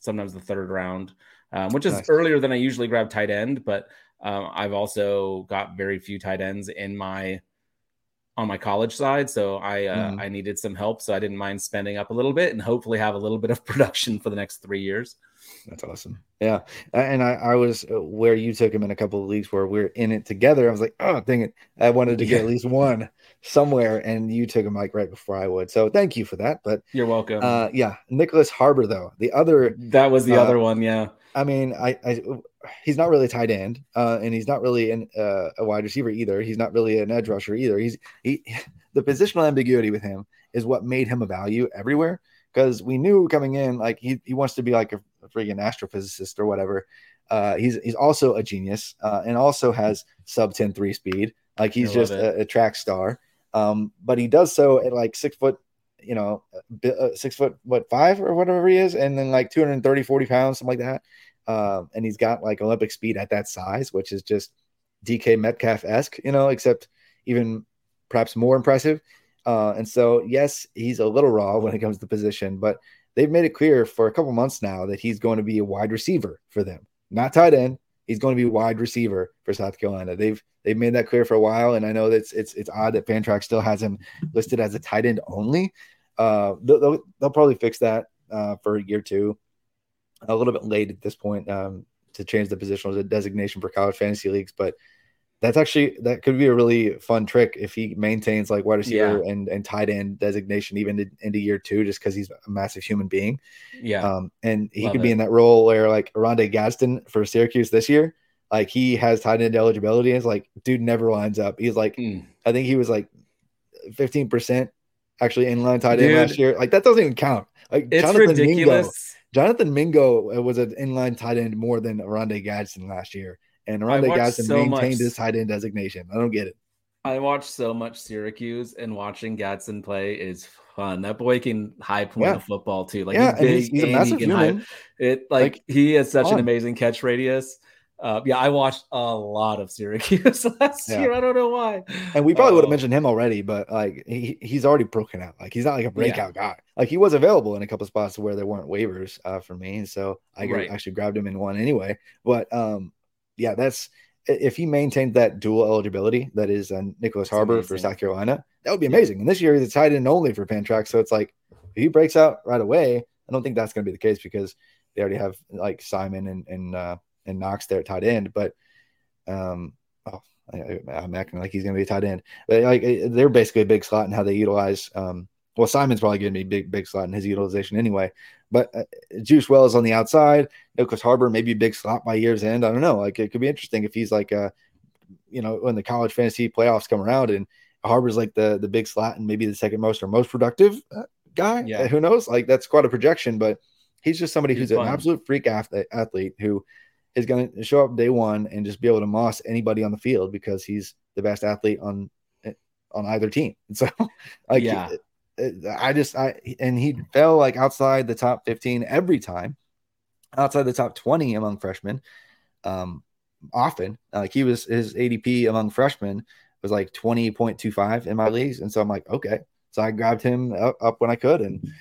[SPEAKER 3] sometimes the third round, um, which is
[SPEAKER 2] Nice.
[SPEAKER 3] earlier than I usually grab tight end. But um, I've also got very few tight ends in my on my college side, so I uh,
[SPEAKER 2] Mhm.
[SPEAKER 3] I needed some help, so I didn't mind spending up a little bit and hopefully have a little bit of production for the next three years.
[SPEAKER 2] That's awesome. Yeah. And I, I was uh, where you took him in a couple of leagues where we're in it together. I was like, oh, dang it. I wanted to get at least one somewhere. And you took him like right before I would. So thank you for that. But
[SPEAKER 3] You're welcome.
[SPEAKER 2] uh, yeah, Nyckoles Harbor, though, the other,
[SPEAKER 3] that was the
[SPEAKER 2] uh,
[SPEAKER 3] other one, yeah.
[SPEAKER 2] I mean, I, I he's not really tight end uh, and he's not really an, uh, a wide receiver either. He's not really an edge rusher either. He's he, the positional ambiguity with him is what made him a value everywhere because we knew coming in like he, he wants to be like a, a freaking astrophysicist or whatever. Uh, he's he's also a genius uh, and also has sub 10 3 speed. Like he's just a, a track star. Um, but he does so at like six foot, you know, uh, six foot, what, five or whatever he is, and then like 230, 40 pounds, something like that. Um, and he's got like Olympic speed at that size, which is just DK Metcalf esque, you know, except even perhaps more impressive. Uh, and so, yes, he's a little raw when it comes to position, but they've made it clear for a couple months now that he's going to be a wide receiver for them, not tight end. He's going to be wide receiver for South Carolina. They've they've made that clear for a while, and I know that's it's it's odd that Fantrax still has him listed as a tight end only. Uh, they'll, they'll, they'll probably fix that uh, for year two. A little bit late at this point um, to change the positional designation for college fantasy leagues, but that's actually that could be a really fun trick if he maintains like wide receiver and and tight end designation even in- into year two, just because he's a massive human being.
[SPEAKER 3] Yeah.
[SPEAKER 2] Um, and he
[SPEAKER 3] Love
[SPEAKER 2] could be in that role where like Rondé Gadsden for Syracuse this year, like he has tight end eligibility. And it's like, dude never lines up. He's like,
[SPEAKER 3] Mm.
[SPEAKER 2] I think he was like 15% actually inline tight end
[SPEAKER 3] Dude.
[SPEAKER 2] last year. Like that doesn't even count. Like
[SPEAKER 3] It's
[SPEAKER 2] Jonathan
[SPEAKER 3] ridiculous.
[SPEAKER 2] Mingo, Jonathan Mingo uh, was an inline tight end more than Rondé Gadsden last year. And
[SPEAKER 3] watched
[SPEAKER 2] Gadsden
[SPEAKER 3] so
[SPEAKER 2] maintained
[SPEAKER 3] much-
[SPEAKER 2] his tight end designation. I don't get it.
[SPEAKER 3] I watch so much Syracuse, and watching Gadsden play is fun. That boy can high point
[SPEAKER 2] Yeah.
[SPEAKER 3] of football too. Like
[SPEAKER 2] yeah,
[SPEAKER 3] he's big
[SPEAKER 2] he's, he's a massive
[SPEAKER 3] he can high- It like,
[SPEAKER 2] Like,
[SPEAKER 3] he has such
[SPEAKER 2] fun.
[SPEAKER 3] an amazing catch radius. Uh, yeah, I watched a lot of Syracuse last
[SPEAKER 2] Yeah.
[SPEAKER 3] year. I don't know why.
[SPEAKER 2] And we probably would have
[SPEAKER 3] Oh.
[SPEAKER 2] mentioned him already, but like he, he's already broken out. Like he's not like a breakout guy. Like he was available in a couple spots where there weren't waivers uh, for me, so I
[SPEAKER 3] Right.
[SPEAKER 2] actually grabbed him in one anyway. But um, yeah, that's if he maintained that dual eligibility that is uh,
[SPEAKER 3] Nyckoles
[SPEAKER 2] Harbor for. South Carolina, that would be amazing. And this year he's a tight end only for Fantrax, so it's like if he breaks out right away, I don't think that's going to be the case because they already have like Simon and and uh, and Knox there at tight end, but um. Oh, I, I'm acting like he's going to be a tight end, but like eh, they're basically a big slot in how they utilize. Um, well, Simon's probably going to be big, big slot in his utilization anyway. But uh, Juice Wells on the outside, Nyckoles Harbor maybe a big slot by year's end. I don't know. Like it could be interesting if he's like uh you know, when the college fantasy playoffs come around and Harbor's like the the big slot and maybe the second most or most productive uh, guy.
[SPEAKER 3] Yeah.
[SPEAKER 2] who knows? Like that's quite a projection, but he's just somebody
[SPEAKER 3] He's
[SPEAKER 2] who's
[SPEAKER 3] fun.
[SPEAKER 2] an absolute freak athlete, athlete who is going to show up day one and just be able to moss anybody on the field because he's the best athlete on eh, on either team. And so, like,
[SPEAKER 3] Yeah.
[SPEAKER 2] It- I just I and he fell like outside the top fifteen every time, outside the top twenty among freshmen. Um, often like he was his ADP among freshmen was like twenty point two five in my leagues, and so I'm like, okay, so I grabbed him up, up when I could, and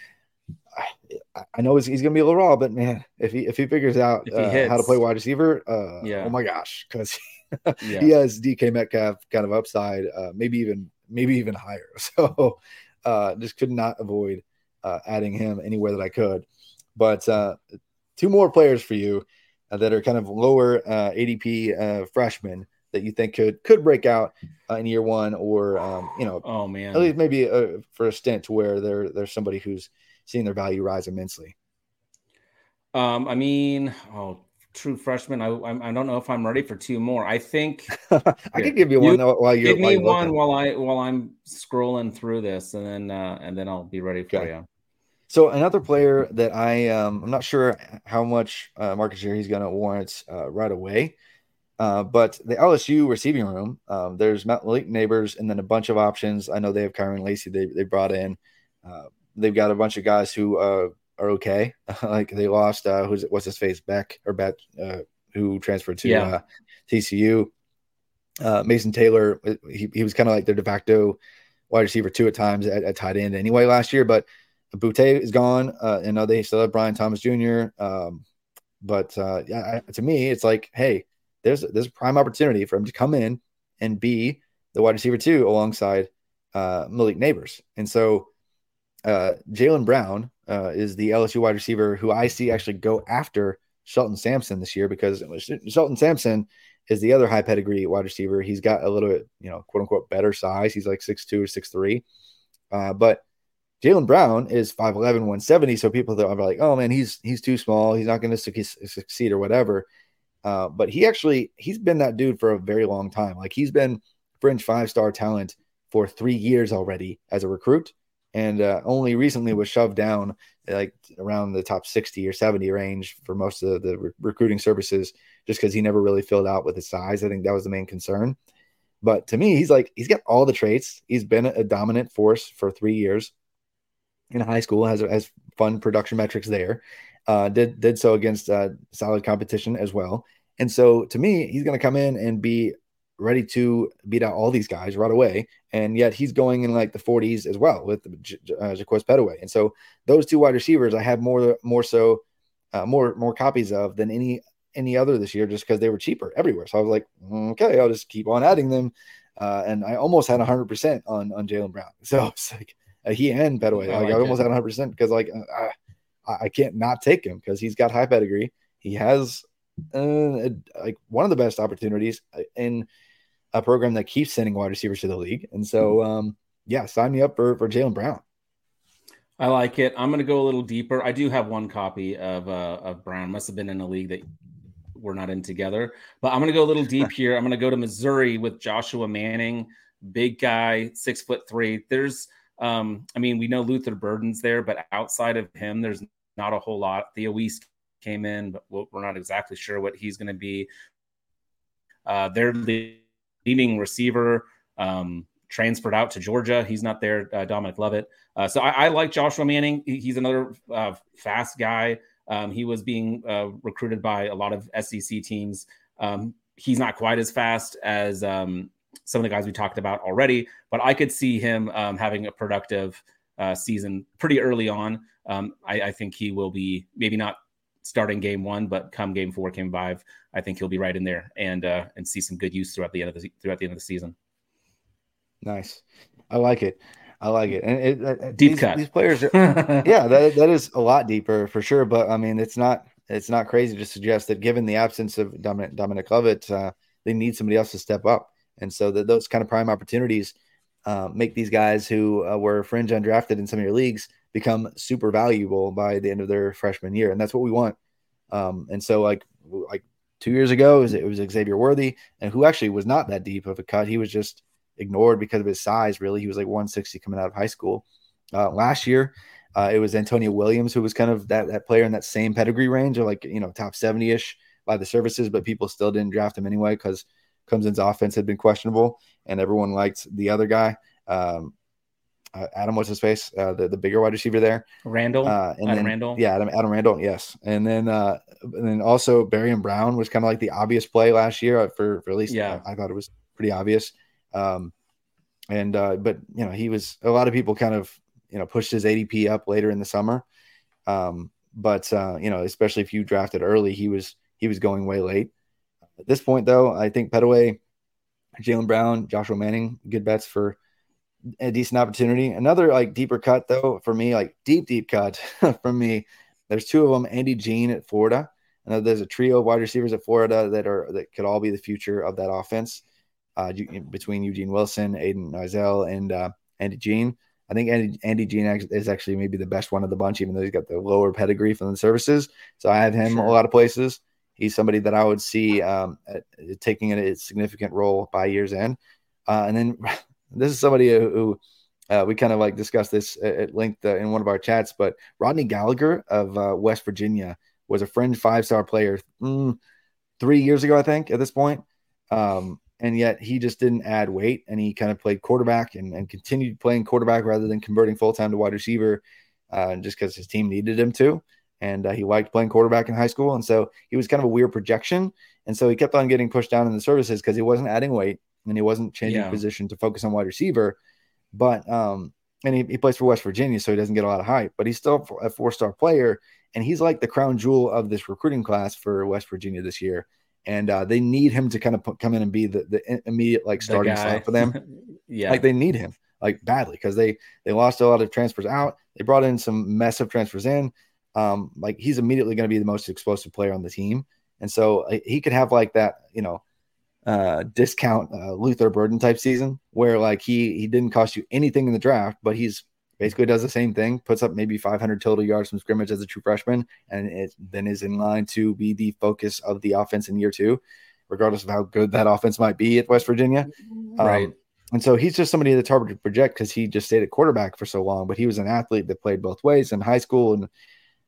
[SPEAKER 2] I, I know he's, he's gonna be a little raw, but man, if he if he figures out
[SPEAKER 3] If he
[SPEAKER 2] uh, how to play wide receiver, uh,
[SPEAKER 3] Yeah.
[SPEAKER 2] oh my gosh, because
[SPEAKER 3] Yeah.
[SPEAKER 2] he has DK Metcalf kind of upside, uh, maybe even maybe even higher. So uh, just could not avoid uh, adding him anywhere that I could. But uh, two more players for you uh, that are kind of lower uh, ADP uh, freshmen that you think could could break out uh, in year one, or um, you know
[SPEAKER 3] Oh man.
[SPEAKER 2] at least maybe uh, for a stint where there there's somebody who's seeing their value rise immensely.
[SPEAKER 3] Um, I mean, oh, true freshman. I I'm- I don't know if I'm ready for two more. I think
[SPEAKER 2] I
[SPEAKER 3] Here,
[SPEAKER 2] could give you
[SPEAKER 3] you
[SPEAKER 2] one though, while you're
[SPEAKER 3] give
[SPEAKER 2] while
[SPEAKER 3] me
[SPEAKER 2] you're
[SPEAKER 3] one while I while I'm scrolling through this, and then uh, and then I'll be ready for
[SPEAKER 2] Okay.
[SPEAKER 3] you.
[SPEAKER 2] So another player that I um, I'm not sure how much uh, market share he's going to warrant uh, right away, uh, but the LSU receiving room um, there's Malik Nabers and then a bunch of options. I know they have Kyren Lacy they they brought in. Uh, they've got a bunch of guys who uh, are okay. like they lost uh, who's what's his face Bech or Bech uh, who transferred to
[SPEAKER 3] Yeah.
[SPEAKER 2] uh, TCU. Uh, Mason Taylor he, he was kind of like their de facto wide receiver two at times at, at tight end anyway last year, but Boutte is gone. Uh, and know they still have Brian Thomas Jr. Um, but uh, yeah, I, to me, it's like, hey, there's there's a prime opportunity for him to come in and be the wide receiver two alongside uh, Malik Nabers. And so uh, Jalen Brown uh, is the LSU wide receiver who I see actually go after Shelton Sampson this year because Shelton Sampson is the other high pedigree wide receiver. He's got a little bit, you know, quote unquote better size. He's like 6'2 or 6'3. Uh, but Jalen Brown is 5'11, 170. So people that are like, oh man, he's he's too small. He's not going to succeed or whatever. Uh, but he actually he's been that dude for a very long time. Like he's been fringe five star talent for three years already as a recruit, and uh, only recently was shoved down like around the top 60 or 70 range for most of the re- recruiting services, just because he never really filled out with his size. I think that was the main concern. But to me, he's like he's got all the traits. He's been a dominant force for three years in high school. has has fun production metrics there. Uh, did did so against uh, solid competition as well. And so to me, he's going to come in and be ready to beat out all these guys right away. And yet he's going in like the 40s as well with uh, Jaquaize Pettaway. And so those two wide receivers, I have more more so uh, more more copies of than any any other this year, just because they were cheaper everywhere. So I was like, "Mm, okay, I'll just keep on adding them. Uh, and I almost had 100% on on Jalen Brown. So it's like uh, he and Petaway.
[SPEAKER 3] I
[SPEAKER 2] Like,
[SPEAKER 3] like
[SPEAKER 2] I almost
[SPEAKER 3] it.
[SPEAKER 2] had 100% because like uh, I, I can't not take him because he's got high pedigree. He has uh, like one of the best opportunities in a program that keeps sending wide receivers to the league. And so, um, yeah, sign me up for for Jalen Brown.
[SPEAKER 3] I like it. I'm going to go a little deeper. I do have one copy of uh, of Brown. Must have been in a league that we're not in together. But I'm going to go a little deep here. I'm going to go to Missouri with Joshua Manning, big guy, six foot three. There's, um, I mean, we know Luther Burden's there, but outside of him, there's not a whole lot. Theo Wease came in, but we're not exactly sure what he's going to be. Uh, their leading receiver um, transferred out to Georgia. He's not there, uh, Dominic Lovett. Uh, so I, I, like Joshua Manning. He, he's another uh, fast guy. Um, he was being uh, recruited by a lot of SEC teams. Um, he's not quite as fast as um, some of the guys we talked about already, but I could see him um, having a productive uh, season pretty early on. Um, I, I think he will be maybe not starting game one, but come game four, game five, I think he'll be right in there and uh, and see some good use throughout the end of the throughout the end of the season.
[SPEAKER 2] Nice, I like it. I like it. And it, it,
[SPEAKER 3] deep
[SPEAKER 2] these,
[SPEAKER 3] cut.
[SPEAKER 2] These players, are, yeah, that that is a lot deeper for sure. But I mean, it's not it's not crazy to suggest that given the absence of Dominic Dominic Lovett, uh, they need somebody else to step up. And so that those kind of prime opportunities uh, make these guys who uh, were fringe undrafted in some of your leagues become super valuable by the end of their freshman year, and that's what we want. Um, and so, like like two years ago, it was, it was Xavier Worthy, and who actually was not that deep of a cut. He was just ignored because of his size. Really, he was like 160 coming out of high school. Uh, last year, uh, it was Antonio Williams who was kind of that that player in that same pedigree range, or like you know top 70 ish by the services, but people still didn't draft him anyway because Clemson's offense had been questionable, and everyone liked the other guy. Um, uh, Adam, what's his face? Uh, the the bigger wide receiver there,
[SPEAKER 3] Randall.
[SPEAKER 2] Uh, and
[SPEAKER 3] Adam
[SPEAKER 2] then,
[SPEAKER 3] Randall.
[SPEAKER 2] Yeah, Adam, Adam Randall. Yes, and then uh, and then also Barion Brown was kind of like the obvious play last year uh, for for at least.
[SPEAKER 3] Yeah,
[SPEAKER 2] I, I thought it was pretty obvious. Um, and uh, but you know he was a lot of people kind of you know pushed his ADP up later in the summer. Um, but uh, you know especially if you drafted early, he was he was going way late. At this point, though, I think Pettaway, Jalen Brown, Joshua Manning, good bets for a decent opportunity. Another like deeper cut though for me, like deep deep cut for me. There's two of them. Andy Jean at Florida. I know there's a trio of wide receivers at Florida that are that could all be the future of that offense. Uh, between Eugene Wilson, Aidan Mizell, and uh, Andy Jean. I think Andy, Andy Jean is actually maybe the best one of the bunch, even though he's got the lower pedigree from the services. So I have him sure. a lot of places. He's somebody that I would see um, at, taking a, significant role by year's end. Uh, and then this is somebody who uh, we kind of like discussed this at length uh, in one of our chats, but Rodney Gallagher of uh, West Virginia was a fringe five star player mm, three years ago, I think, at this point. Um, and yet he just didn't add weight and he kind of played quarterback and, and continued playing quarterback rather than converting full time to wide receiver uh, just because his team needed him to. And uh, he liked playing quarterback in high school. And so he was kind of a weird projection. And so he kept on getting pushed down in the services because he wasn't adding weight and he wasn't changing yeah. position to focus on wide receiver. But um, and he, he plays for West Virginia, so he doesn't get a lot of hype. But he's still a four star player, and he's like the crown jewel of this recruiting class for West Virginia this year. And uh, they need him to kind of put, come in and be the, the immediate like starting slot for them.
[SPEAKER 3] yeah,
[SPEAKER 2] like they need him like badly because they they lost a lot of transfers out. They brought in some massive transfers in. Um, like he's immediately going to be the most explosive player on the team, and so uh, he could have like that, you know, uh, discount uh, Luther Burden type season where like he he didn't cost you anything in the draft, but he's basically does the same thing, puts up maybe 500 total yards from scrimmage as a true freshman, and it then is in line to be the focus of the offense in year two, regardless of how good that offense might be at West Virginia.
[SPEAKER 3] Right.
[SPEAKER 2] Um, and so he's just somebody that's hard to project because he just stayed at quarterback for so long, but he was an athlete that played both ways in high school. And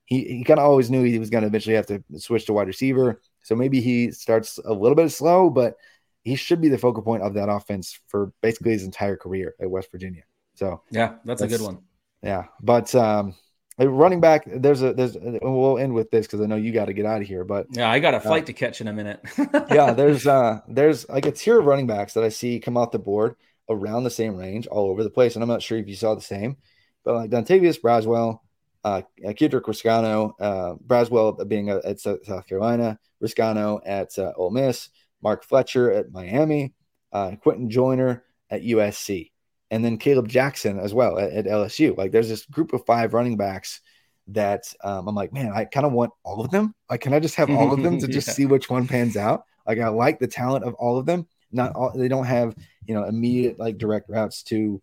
[SPEAKER 2] he, he kind of always knew he was going to eventually have to switch to wide receiver. So maybe he starts a little bit slow, but he should be the focal point of that offense for basically his entire career at West Virginia. So
[SPEAKER 3] yeah, that's, that's a good one.
[SPEAKER 2] Yeah, but um, running back, there's a there's we'll end with this because I know you got to get out of here. But
[SPEAKER 3] yeah, I got a flight uh, to catch in a minute.
[SPEAKER 2] yeah, there's uh there's like a tier of running backs that I see come off the board around the same range all over the place, and I'm not sure if you saw the same, but like Dontavius Braswell, uh, Kedrick Reescano, uh, Braswell being a, at South Carolina, Reescano at uh, Ole Miss, Mark Fletcher at Miami, uh, Quinten Joyner at USC, and then Kaleb Jackson as well at, at LSU. Like there's this group of five running backs that um, I'm like, man, I kind of want all of them. Like, can I just have all of them to just yeah. see which one pans out? Like, I like the talent of all of them. Not all, they don't have, you know, immediate like direct routes to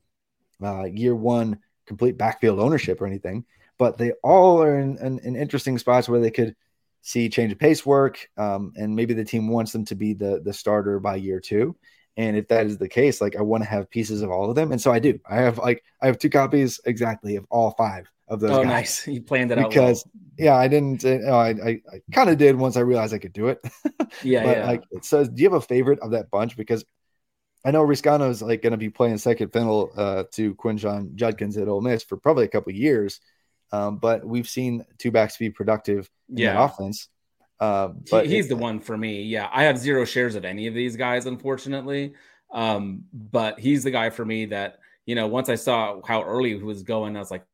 [SPEAKER 2] uh, year one complete backfield ownership or anything, but they all are in, in, in interesting spots where they could see change of pace work, um, and maybe the team wants them to be the the starter by year two. And if that is the case, like I want to have pieces of all of them, and so I do. I have like I have two copies exactly of all five of those.
[SPEAKER 3] Oh,
[SPEAKER 2] guys.
[SPEAKER 3] nice! You planned it out
[SPEAKER 2] because
[SPEAKER 3] well.
[SPEAKER 2] yeah, I didn't. Uh, I I, I kind of did once I realized I could do it.
[SPEAKER 3] yeah,
[SPEAKER 2] but
[SPEAKER 3] yeah.
[SPEAKER 2] like it says, do you have a favorite of that bunch? Because I know Reescano is like going to be playing second fiddle uh, to Quinshon Judkins at Ole Miss for probably a couple years, um, but we've seen two backs be productive in
[SPEAKER 3] Yeah.
[SPEAKER 2] offense. Uh,
[SPEAKER 3] He-
[SPEAKER 2] but
[SPEAKER 3] he's the one for me. Yeah, I have zero shares of any of these guys, unfortunately. Um, but he's the guy for me that you know. Once I saw how early he was going, I was like,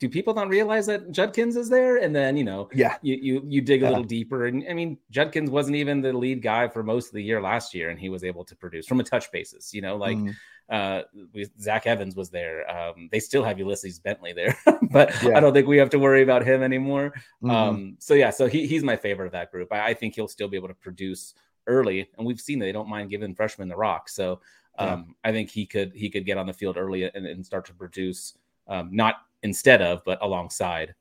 [SPEAKER 3] "Do people not realize that Judkins is there?" And then you know,
[SPEAKER 2] yeah,
[SPEAKER 3] you you you dig a
[SPEAKER 2] Yeah.
[SPEAKER 3] little deeper, and I mean, Judkins wasn't even the lead guy for most of the year last year, and he was able to produce from a touch basis. You know, like
[SPEAKER 2] Mhm.
[SPEAKER 3] Uh we, Zach Evans was there. Um, they still have Ulysses Bentley there, but
[SPEAKER 2] Yeah.
[SPEAKER 3] I don't think we have to worry about him anymore.
[SPEAKER 2] Mhm.
[SPEAKER 3] Um, so yeah, so he, he's my favorite of that group. I, I think he'll still be able to produce early, and we've seen that they don't mind giving freshmen the rock. So um, I think he could he could get on the field early and, and start to produce, um, not instead of, but alongside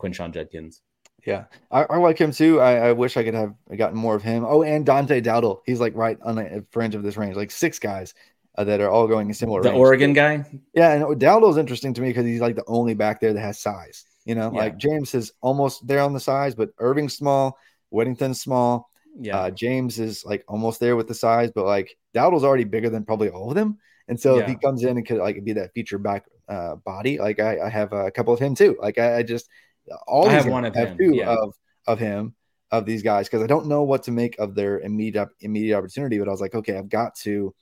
[SPEAKER 3] Quinshon Judkins.
[SPEAKER 2] yeah, I, I like him too. I, I wish I could have gotten more of him. Oh, and Dante Dowdell, he's like right on the fringe of this range, like six guys uh, that are all going in similar.
[SPEAKER 3] The
[SPEAKER 2] range.
[SPEAKER 3] Oregon guy,
[SPEAKER 2] Yeah, and Dowdell's interesting to me because he's like the only back there that has size. You know,
[SPEAKER 3] Yeah.
[SPEAKER 2] like James is almost there on the size, but Irving's small, Whittington's small.
[SPEAKER 3] yeah,
[SPEAKER 2] Uh, James is like almost there with the size, but like Dowdell's already bigger than probably all of them. And so if he comes in and could like be that feature back uh, body, like I, I have a couple of him too. Like I, I just all
[SPEAKER 3] I have one of
[SPEAKER 2] have
[SPEAKER 3] him,
[SPEAKER 2] two
[SPEAKER 3] yeah.
[SPEAKER 2] of of him of these guys because I don't know what to make of their immediate immediate opportunity. But I was like, okay, I've got to,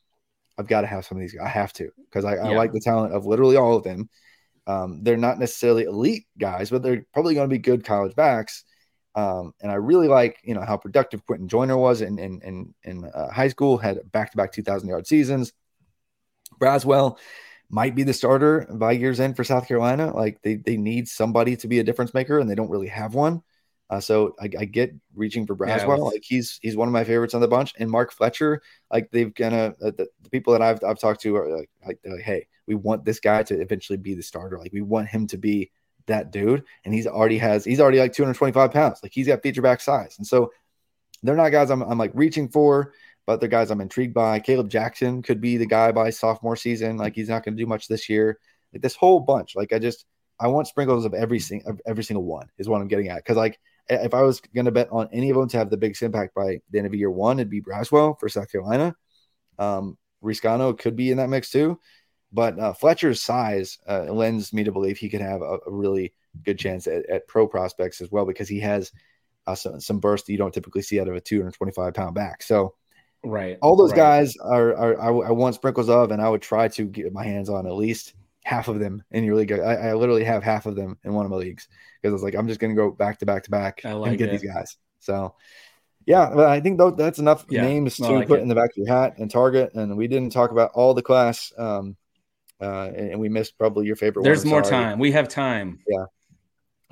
[SPEAKER 2] I've got to have some of these. guys. I have to because I, I like the talent of literally all of them. Um, they're not necessarily elite guys, but they're probably going to be good college backs. Um, and I really like, you know, how productive Quinten Joyner was in in in, in uh, high school. Had back to back two thousand yard seasons. Braswell might be the starter by year's end for South Carolina. Like they they need somebody to be a difference maker, and they don't really have one. Uh, so I, I get reaching for
[SPEAKER 3] Yeah,
[SPEAKER 2] Braswell.
[SPEAKER 3] with-
[SPEAKER 2] like he's he's one of my favorites on the bunch. And Mark Fletcher, like they've gonna uh, the, the people that I've I've talked to are like, like they're like, hey, we want this guy to eventually be the starter. Like we want him to be that dude, and he's already has he's already like 225 pounds. Like he's got feature back size, and so they're not guys I'm I'm like reaching for, but they're guys I'm intrigued by. Kaleb Jackson could be the guy by sophomore season. Like he's not going to do much this year. Like this whole bunch. Like I just I want sprinkles of every single of every single one is what I'm getting at. Because like if I was going to bet on any of them to have the biggest impact by the end of year one, it'd be Braswell for South Carolina. Um, Reescano could be in that mix too, but uh, Fletcher's size uh, lends me to believe he could have a, a really good chance at, at pro prospects as well because he has uh, some, some burst that you don't typically see out of a 225 pound back. So
[SPEAKER 3] right.
[SPEAKER 2] all those
[SPEAKER 3] right.
[SPEAKER 2] guys are, are I, I want sprinkles of, and I would try to get my hands on at least half of them in your league. I, I literally have half of them in one of my leagues because I was like, I'm just going to go back to back to back
[SPEAKER 3] I
[SPEAKER 2] and
[SPEAKER 3] like
[SPEAKER 2] get
[SPEAKER 3] it.
[SPEAKER 2] these guys. So, yeah, but I think that's enough
[SPEAKER 3] Yeah,
[SPEAKER 2] names to
[SPEAKER 3] like
[SPEAKER 2] put
[SPEAKER 3] it.
[SPEAKER 2] in the back of your hat and target. And we didn't talk about all the class, um, uh, and, and we missed probably your favorite. One there's
[SPEAKER 3] more
[SPEAKER 2] Sorry.
[SPEAKER 3] time. We have time.
[SPEAKER 2] Yeah,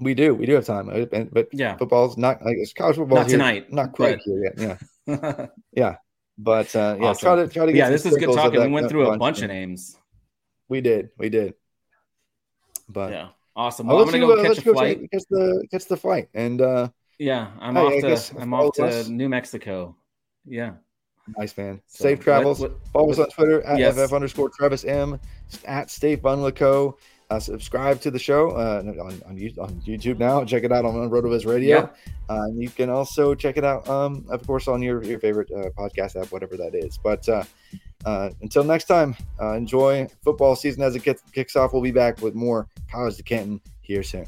[SPEAKER 2] we do. We do have time, but
[SPEAKER 3] Yeah.
[SPEAKER 2] football's not. I guess college football
[SPEAKER 3] Not tonight,
[SPEAKER 2] Not quite
[SPEAKER 3] but-
[SPEAKER 2] here yet. Yeah, yeah. But uh, yeah,
[SPEAKER 3] Awesome.
[SPEAKER 2] try to try to get.
[SPEAKER 3] yeah, this is good talking.
[SPEAKER 2] that-
[SPEAKER 3] We went through a bunch of names.
[SPEAKER 2] We did. We did. But
[SPEAKER 3] Yeah. Awesome. Well, I'm gonna
[SPEAKER 2] you,
[SPEAKER 3] go
[SPEAKER 2] uh,
[SPEAKER 3] catch
[SPEAKER 2] let's
[SPEAKER 3] a
[SPEAKER 2] go
[SPEAKER 3] flight.
[SPEAKER 2] catch the catch the flight, and uh,
[SPEAKER 3] Yeah, I'm
[SPEAKER 2] Hey,
[SPEAKER 3] off to I'm off to
[SPEAKER 2] us.
[SPEAKER 3] New Mexico. Yeah.
[SPEAKER 2] nice man.
[SPEAKER 3] So
[SPEAKER 2] Safe travels.
[SPEAKER 3] let-
[SPEAKER 2] Follow us on Twitter at
[SPEAKER 3] Yes.
[SPEAKER 2] ff underscore Travis M at Stay Fun Lako. Uh, subscribe to the show uh, on, on, on YouTube now. Check it out on RotoViz Radio.
[SPEAKER 3] Yeah.
[SPEAKER 2] Uh, and you can also check it out, um, of course, on your, your favorite uh, podcast app, whatever that is. But uh, uh, until next time, uh, enjoy football season as it gets, kicks off. We'll be back with more College to Canton here soon.